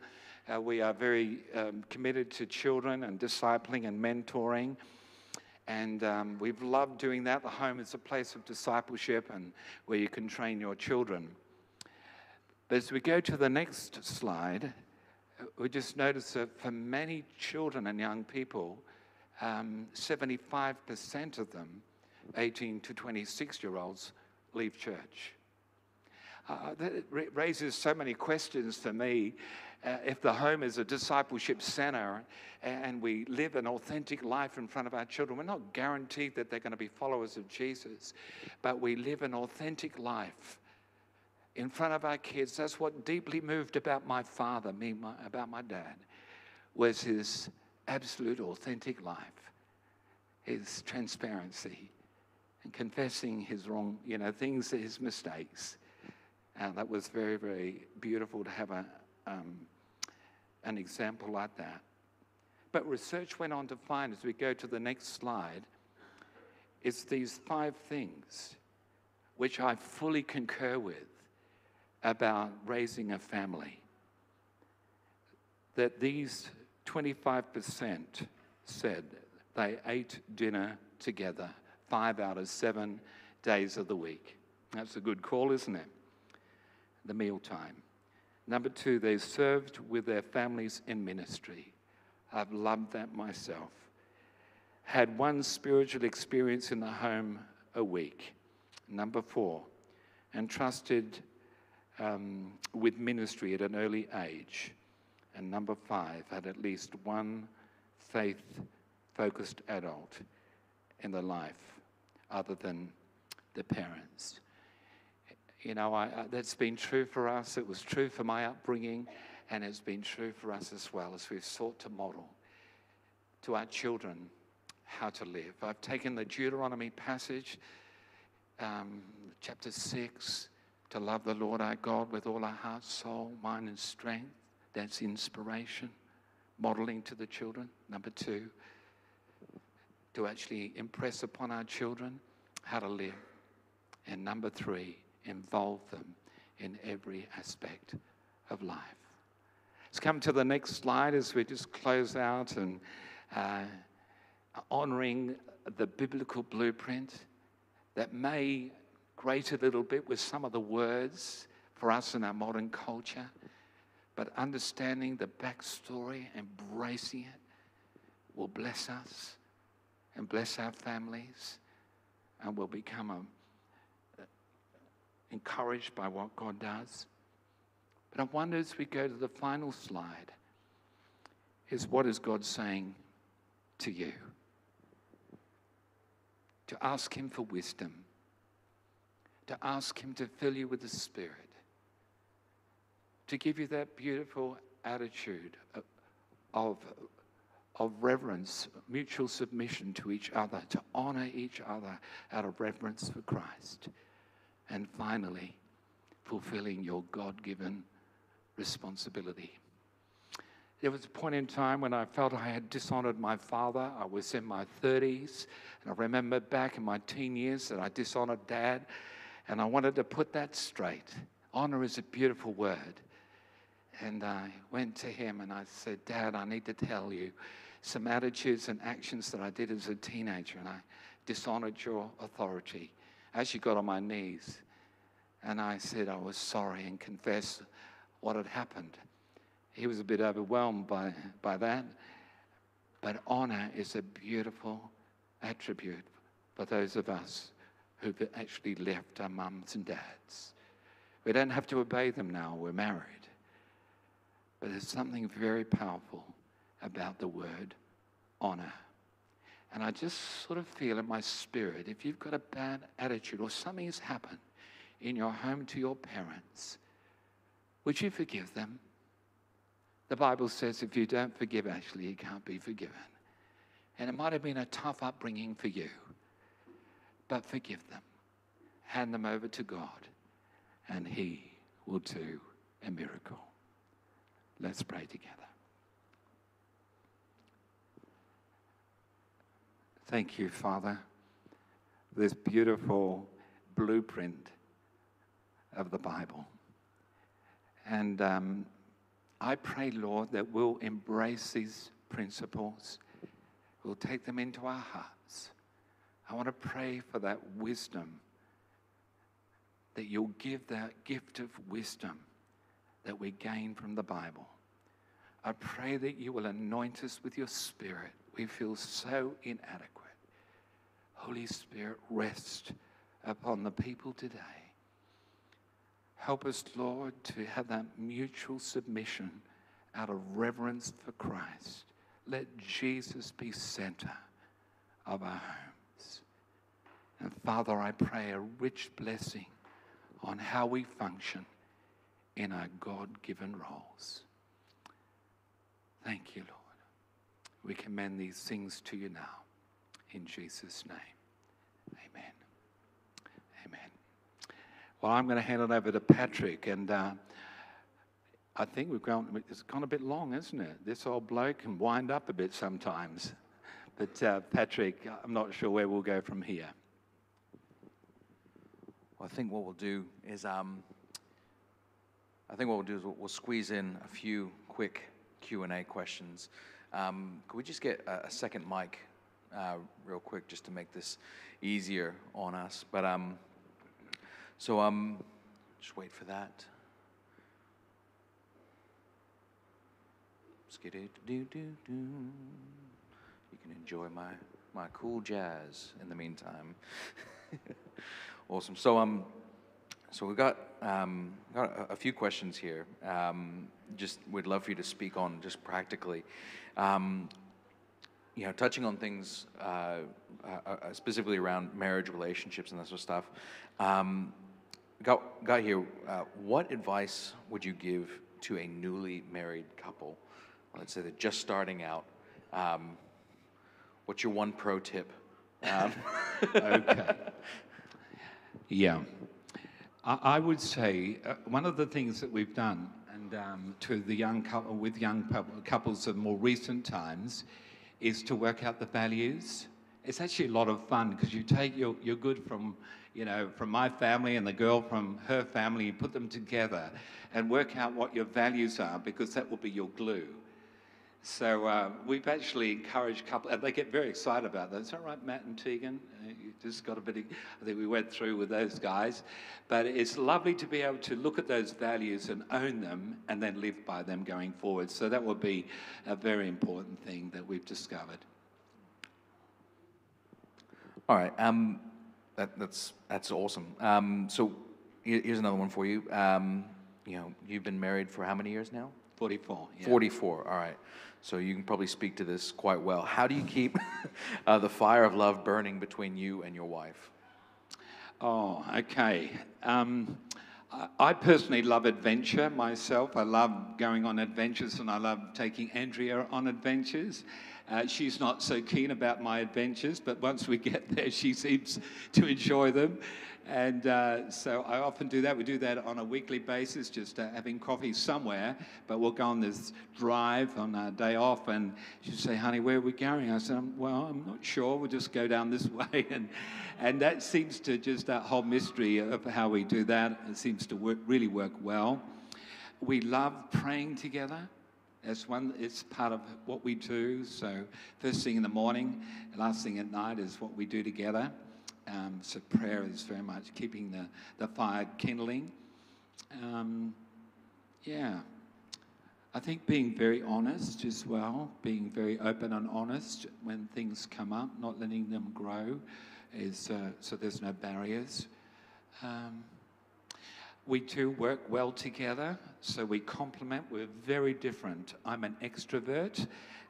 [SPEAKER 3] Uh, we are very um, committed to children and discipling and mentoring. And um, we've loved doing that. The home is a place of discipleship and where you can train your children. But as we go to the next slide, we just notice that for many children and young people, um, 75% of them, 18 to 26 year olds, leave church. Uh, that raises so many questions for me uh, if the home is a discipleship center and we live an authentic life in front of our children, we're not guaranteed that they're going to be followers of Jesus, but we live an authentic life in front of our kids. That's what deeply moved about my father, me, my, about my dad, was his absolute authentic life, his transparency, and confessing his wrong, you know, things, his mistakes. And that was very, very beautiful to have a, um, an example like that. But research went on to find, as we go to the next slide, it's these five things which I fully concur with about raising a family. That these 25% said they ate dinner together five out of seven days of the week. That's a good call, isn't it? The mealtime. Number two, they served with their families in ministry. I've loved that myself. Had one spiritual experience in the home a week. Number four, entrusted um, with ministry at an early age. And number five, had at least one faith focused adult in the life other than the parents. You know, I, I, that's been true for us. It was true for my upbringing, and it's been true for us as well as we've sought to model to our children how to live. I've taken the Deuteronomy passage, um, chapter 6, to love the Lord our God with all our heart, soul, mind, and strength. That's inspiration, modeling to the children. Number two, to actually impress upon our children how to live. And number three, involve them in every aspect of life. Let's come to the next slide as we just close out and uh, honoring the biblical blueprint that may grate a little bit with some of the words for us in our modern culture, but understanding the backstory, embracing it, will bless us and bless our families, and we'll become um, encouraged by what God does. But I wonder as we go to the final slide, is what is God saying to you? To ask Him for wisdom, to ask Him to fill you with the Spirit, to give you that beautiful attitude of, of, reverence, mutual submission to each other, to honor each other out of reverence for Christ. And finally, fulfilling your God given responsibility. There was a point in time when I felt I had dishonored my father. I was in my 30s, and I remember back in my teen years that I dishonored dad, and I wanted to put that straight. Honor is a beautiful word. And I went to him and I said, Dad, I need to tell you some attitudes and actions that I did as a teenager, and I dishonored your authority. I actually got on my knees and I said I was sorry and confessed what had happened. He was a bit overwhelmed by, by that. But honor is a beautiful attribute for those of us who've actually left our mums and dads. We don't have to obey them now, we're married. But there's something very powerful about the word honor. And I just sort of feel in my spirit if you've got a bad attitude or something has happened in your home to your parents, would you forgive them? The Bible says if you don't forgive, actually, you can't be forgiven. And it might have been a tough upbringing for you, but forgive them. Hand them over to God, and He will do a miracle. Let's pray together. Thank you, Father, this beautiful blueprint of the Bible. And um, I pray, Lord, that we'll embrace these principles, we'll take them into our hearts. I want to pray for that wisdom, that you'll give that gift of wisdom that we gain from the Bible. I pray that you will anoint us with your Spirit. We feel so inadequate. Holy Spirit, rest upon the people today. Help us, Lord, to have that mutual submission out of reverence for Christ. Let Jesus be center of our homes. And Father, I pray a rich blessing on how we function in our God given roles. Thank you, Lord. We commend these things to you now. In Jesus' name, amen. Amen. Well, I'm going to hand it over to Patrick. And uh, I think we've gone, it's gone a bit long, isn't it? This old bloke can wind up a bit sometimes. But uh, Patrick, I'm not sure where we'll go from here.
[SPEAKER 1] Well, I think what we'll do is, um, I think what we'll do is we'll, squeeze in a few quick Q and A questions. Um, could we just get a, a second mic, uh, real quick, just to make this easier on us? But um, so um, just wait for that. You can enjoy my my cool jazz in the meantime. <laughs> awesome. So um, so we've got um, got a, a few questions here. Um, just we'd love for you to speak on just practically. Um, you know, touching on things uh, uh, uh, specifically around marriage, relationships, and that sort of stuff. Um, got got here. Uh, what advice would you give to a newly married couple? Let's say they're just starting out. Um, what's your one pro tip? Um, <laughs>
[SPEAKER 4] okay. Yeah. I, I would say uh, one of the things that we've done, and um, to the young couple, with young couples of more recent times, is to work out the values. It's actually a lot of fun because you take your, your good from, you know, from my family and the girl from her family, you put them together and work out what your values are because that will be your glue. So uh, we've actually encouraged couples, and they get very excited about that. Is that right, Matt and Tegan? Uh, you just got a bit. Of, I think we went through with those guys, but it's lovely to be able to look at those values and own them, and then live by them going forward. So that will be a very important thing that we've discovered.
[SPEAKER 1] All right. Um, that, that's that's awesome. Um, so here's another one for you. Um, you know, you've been married for how many years now?
[SPEAKER 3] 44. Yeah.
[SPEAKER 1] 44. All right. So you can probably speak to this quite well. How do you keep <laughs> uh, the fire of love burning between you and your wife?
[SPEAKER 3] Oh, okay. Um, I- personally love adventure myself. I love going on adventures and I love taking Andrea on adventures. Uh, she's not so keen about my adventures, but once we get there, she seems to enjoy them. And uh, so I often do that. We do that on a weekly basis, just uh, having coffee somewhere. But we'll go on this drive on our day off, and she'll say, "Honey, where are we going?" I said, "Um, "Well, I'm not sure. We'll just go down this <laughs> way." And and that seems to just that whole mystery of how we do that. It seems to work really work well. We love praying together. That's one. It's part of what we do. So first thing in the morning, last thing at night is what we do together. Um, so prayer is very much keeping the, the fire kindling. Um, yeah. I think being very honest as well, being very open and honest when things come up, not letting them grow, is uh, so there's no barriers. Um, we do work well together, so we complement. We're very different. I'm an extrovert,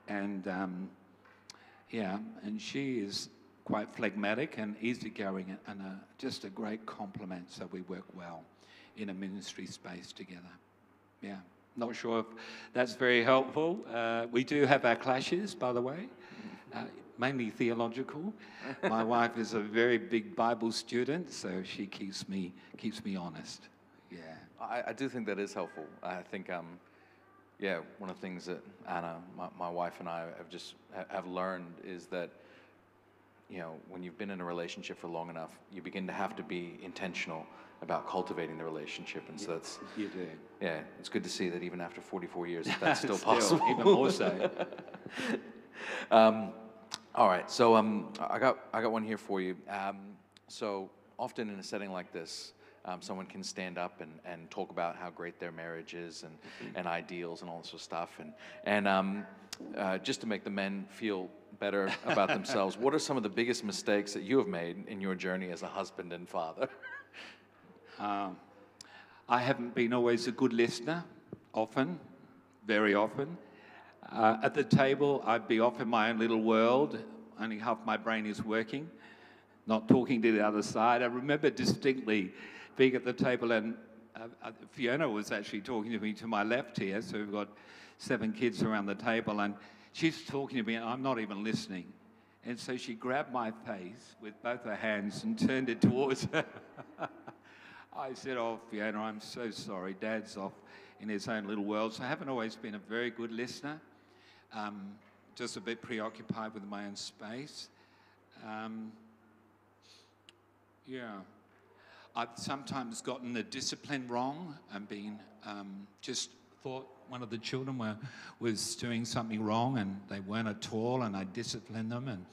[SPEAKER 3] and um, yeah, and she is quite phlegmatic and easygoing, and a, just a great complement. So we work well in a ministry space together. Yeah, not sure if that's very helpful. Uh, we do have our clashes, by the way, uh, mainly theological. My <laughs> wife is a very big Bible student, so she keeps me keeps me honest. Yeah.
[SPEAKER 1] I, I do think that is helpful. I think, um, yeah, one of the things that Anna, my, my wife, and I have just ha- have learned is that, you know, when you've been in a relationship for long enough, you begin to have to be intentional about cultivating the relationship, and so that's
[SPEAKER 3] You do.
[SPEAKER 1] yeah, it's good to see that even after 44 years, that <laughs> that's still
[SPEAKER 3] Still,
[SPEAKER 1] possible.
[SPEAKER 3] even more so. <laughs>
[SPEAKER 1] Um, all right, so um, I got I got one here for you. Um, so often in a setting like this, um, someone can stand up and, and talk about how great their marriage is and, and ideals and all this sort of stuff, and and um, uh, just to make the men feel better about <laughs> themselves. what are some of the biggest mistakes that you have made in your journey as a husband and father? <laughs>
[SPEAKER 3] Um, I haven't been always a good listener, often, very often. Uh, at the table, I'd be off in my own little world, only half my brain is working, not talking to the other side. I remember distinctly being at the table, and uh, uh, Fiona was actually talking to me to my left here, so we've got seven kids around the table, and she's talking to me, and I'm not even listening. And so she grabbed my face with both her hands and turned it towards her. <laughs> I said, Oh, Fiona, I'm so sorry. Dad's off in his own little world. So I haven't always been a very good listener, um, just a bit preoccupied with my own space. Um, yeah. I've sometimes gotten the discipline wrong and been um, just thought one of the children were, was doing something wrong and they weren't at all, and I disciplined them and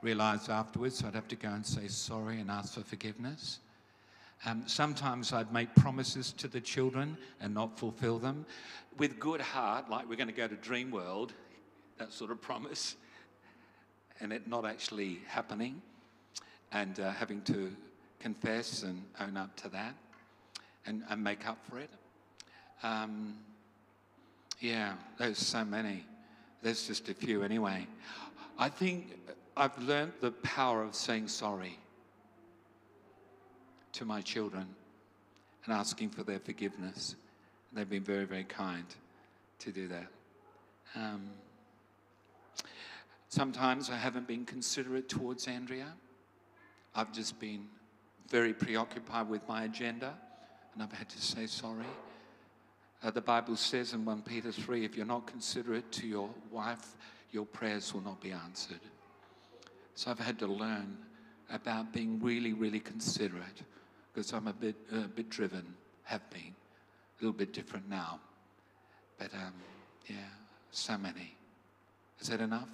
[SPEAKER 3] realized afterwards I'd have to go and say sorry and ask for forgiveness. Um, sometimes I'd make promises to the children and not fulfill them with good heart, like we're going to go to Dream World, that sort of promise, and it not actually happening, and uh, having to confess and own up to that and, and make up for it. Um, yeah, there's so many. There's just a few anyway. I think I've learned the power of saying sorry to my children and asking for their forgiveness. They've been very, very kind to do that. Um, sometimes I haven't been considerate towards Andrea. I've just been very preoccupied with my agenda and I've had to say sorry. Uh, the Bible says in 1 Peter 3 if you're not considerate to your wife, your prayers will not be answered. So I've had to learn about being really, really considerate because I'm a bit, a bit driven, have been, a little bit different now. But um, yeah, so many. Is that enough?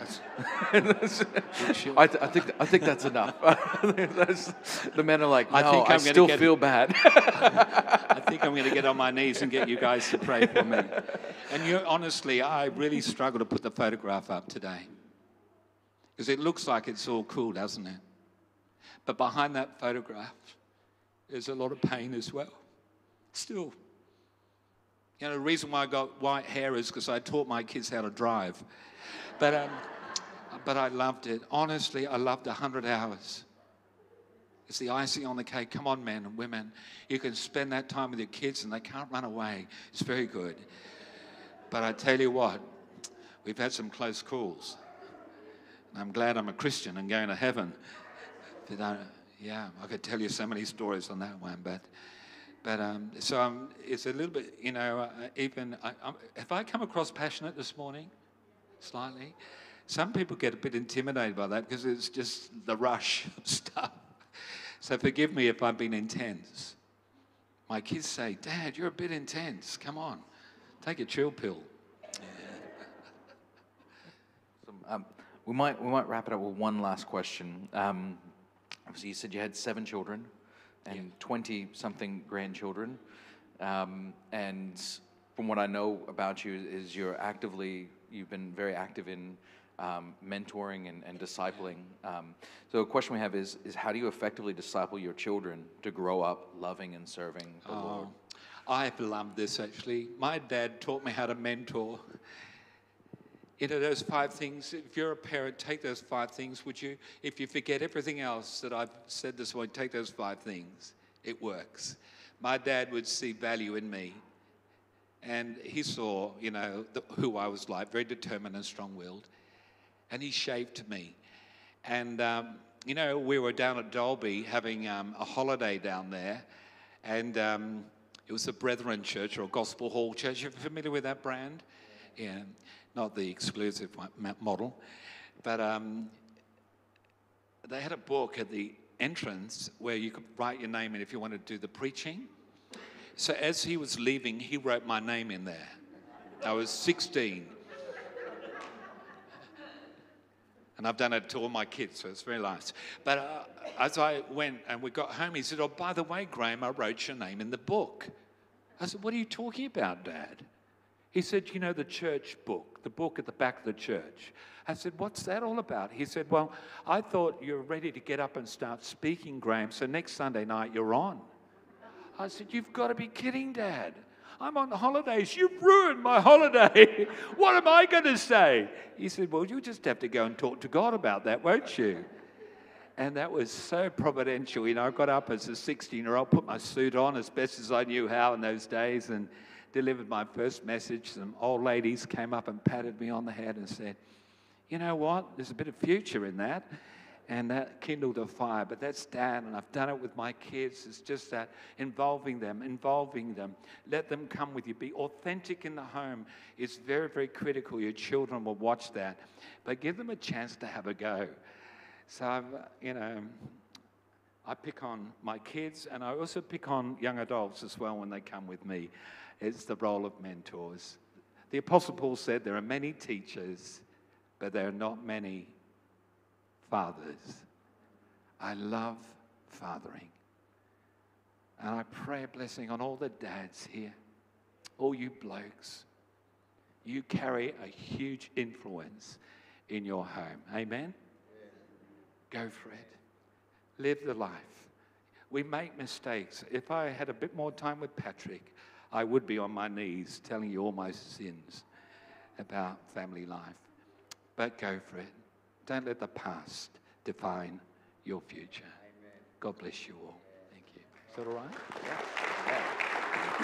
[SPEAKER 3] <laughs>
[SPEAKER 1] I, th- I think I think that's enough. <laughs> The men are like, no,
[SPEAKER 3] I
[SPEAKER 1] I,
[SPEAKER 3] think I'm gonna
[SPEAKER 1] still
[SPEAKER 3] get-
[SPEAKER 1] feel bad. <laughs>
[SPEAKER 3] I think I'm going to get on my knees and get you guys to pray for me. And you, honestly, I really struggle to put the photograph up today. Because it looks like it's all cool, doesn't it? But behind that photograph, there's a lot of pain as well. Still. You know, the reason why I got white hair is because I taught my kids how to drive. But, um, but I loved it. Honestly, I loved 100 hours. It's the icing on the cake. Come on, men and women. You can spend that time with your kids and they can't run away. It's very good. But I tell you what, we've had some close calls. And I'm glad I'm a Christian and going to heaven. But I, yeah, I could tell you so many stories on that one. But, but um, so um, it's a little bit, you know, uh, even, I, I'm, have I come across passionate this morning? Slightly. Some people get a bit intimidated by that because it's just the rush of <laughs> stuff. So forgive me if I've been intense. My kids say, Dad, you're a bit intense. Come on, take a chill pill. <laughs>
[SPEAKER 1] Um, we might we might wrap it up with one last question. Um, obviously, you said you had seven children and twenty something grandchildren, um, and from what I know about you is you're actively you've been very active in um, mentoring and, and discipling. Um, so a question we have is is how do you effectively disciple your children to grow up loving and serving the Lord?
[SPEAKER 3] Oh, I've loved this actually. My dad taught me how to mentor. You know, those five things, if you're a parent, take those five things, would you? If you forget everything else that I've said this morning, take those five things. It works. My dad would see value in me. And he saw, you know, the, who I was like, very determined and strong willed. And he shaped me. And, um, you know, we were down at Dalby having um, a holiday down there. And um, it was a Brethren Church or a Gospel Hall Church. You're familiar with that brand? Yeah not the exclusive model, but um, they had a book at the entrance where you could write your name in if you wanted to do the preaching. So as he was leaving, he wrote my name in there. I was 16. And I've done it to all my kids, so it's very nice. But uh, as I went and we got home, he said, Oh, by the way, Graham, I wrote your name in the book. I said, What are you talking about, Dad? He said, You know, the church book, the book at the back of the church. I said, What's that all about? He said, Well, I thought you're ready to get up and start speaking, Graham, so next Sunday night you're on. I said, You've got to be kidding, Dad. I'm on holidays. You've ruined my holiday. <laughs> what am I going to say? He said, Well, you just have to go and talk to God about that, won't you? And that was so providential. You know, I got up as a 16 year old, put my suit on as best as I knew how in those days, and delivered my first message, some old ladies came up and patted me on the head and said, You know what? There's a bit of future in that. And that kindled a fire. But that's dad, and I've done it with my kids. It's just that involving them, involving them. Let them come with you. Be authentic in the home is very, very critical. Your children will watch that. But give them a chance to have a go. So, I've, you know, I pick on my kids, and I also pick on young adults as well when they come with me. It's the role of mentors. The Apostle Paul said there are many teachers, but there are not many fathers. I love fathering. And I pray a blessing on all the dads here, all you blokes. You carry a huge influence in your home. Amen? Go for it. Live the life. We make mistakes. If I had a bit more time with Patrick, I would be on my knees telling you all my sins about family life. But go for it. Don't let the past define your future. Amen. God bless you all. Thank you. Is that all right? Yeah.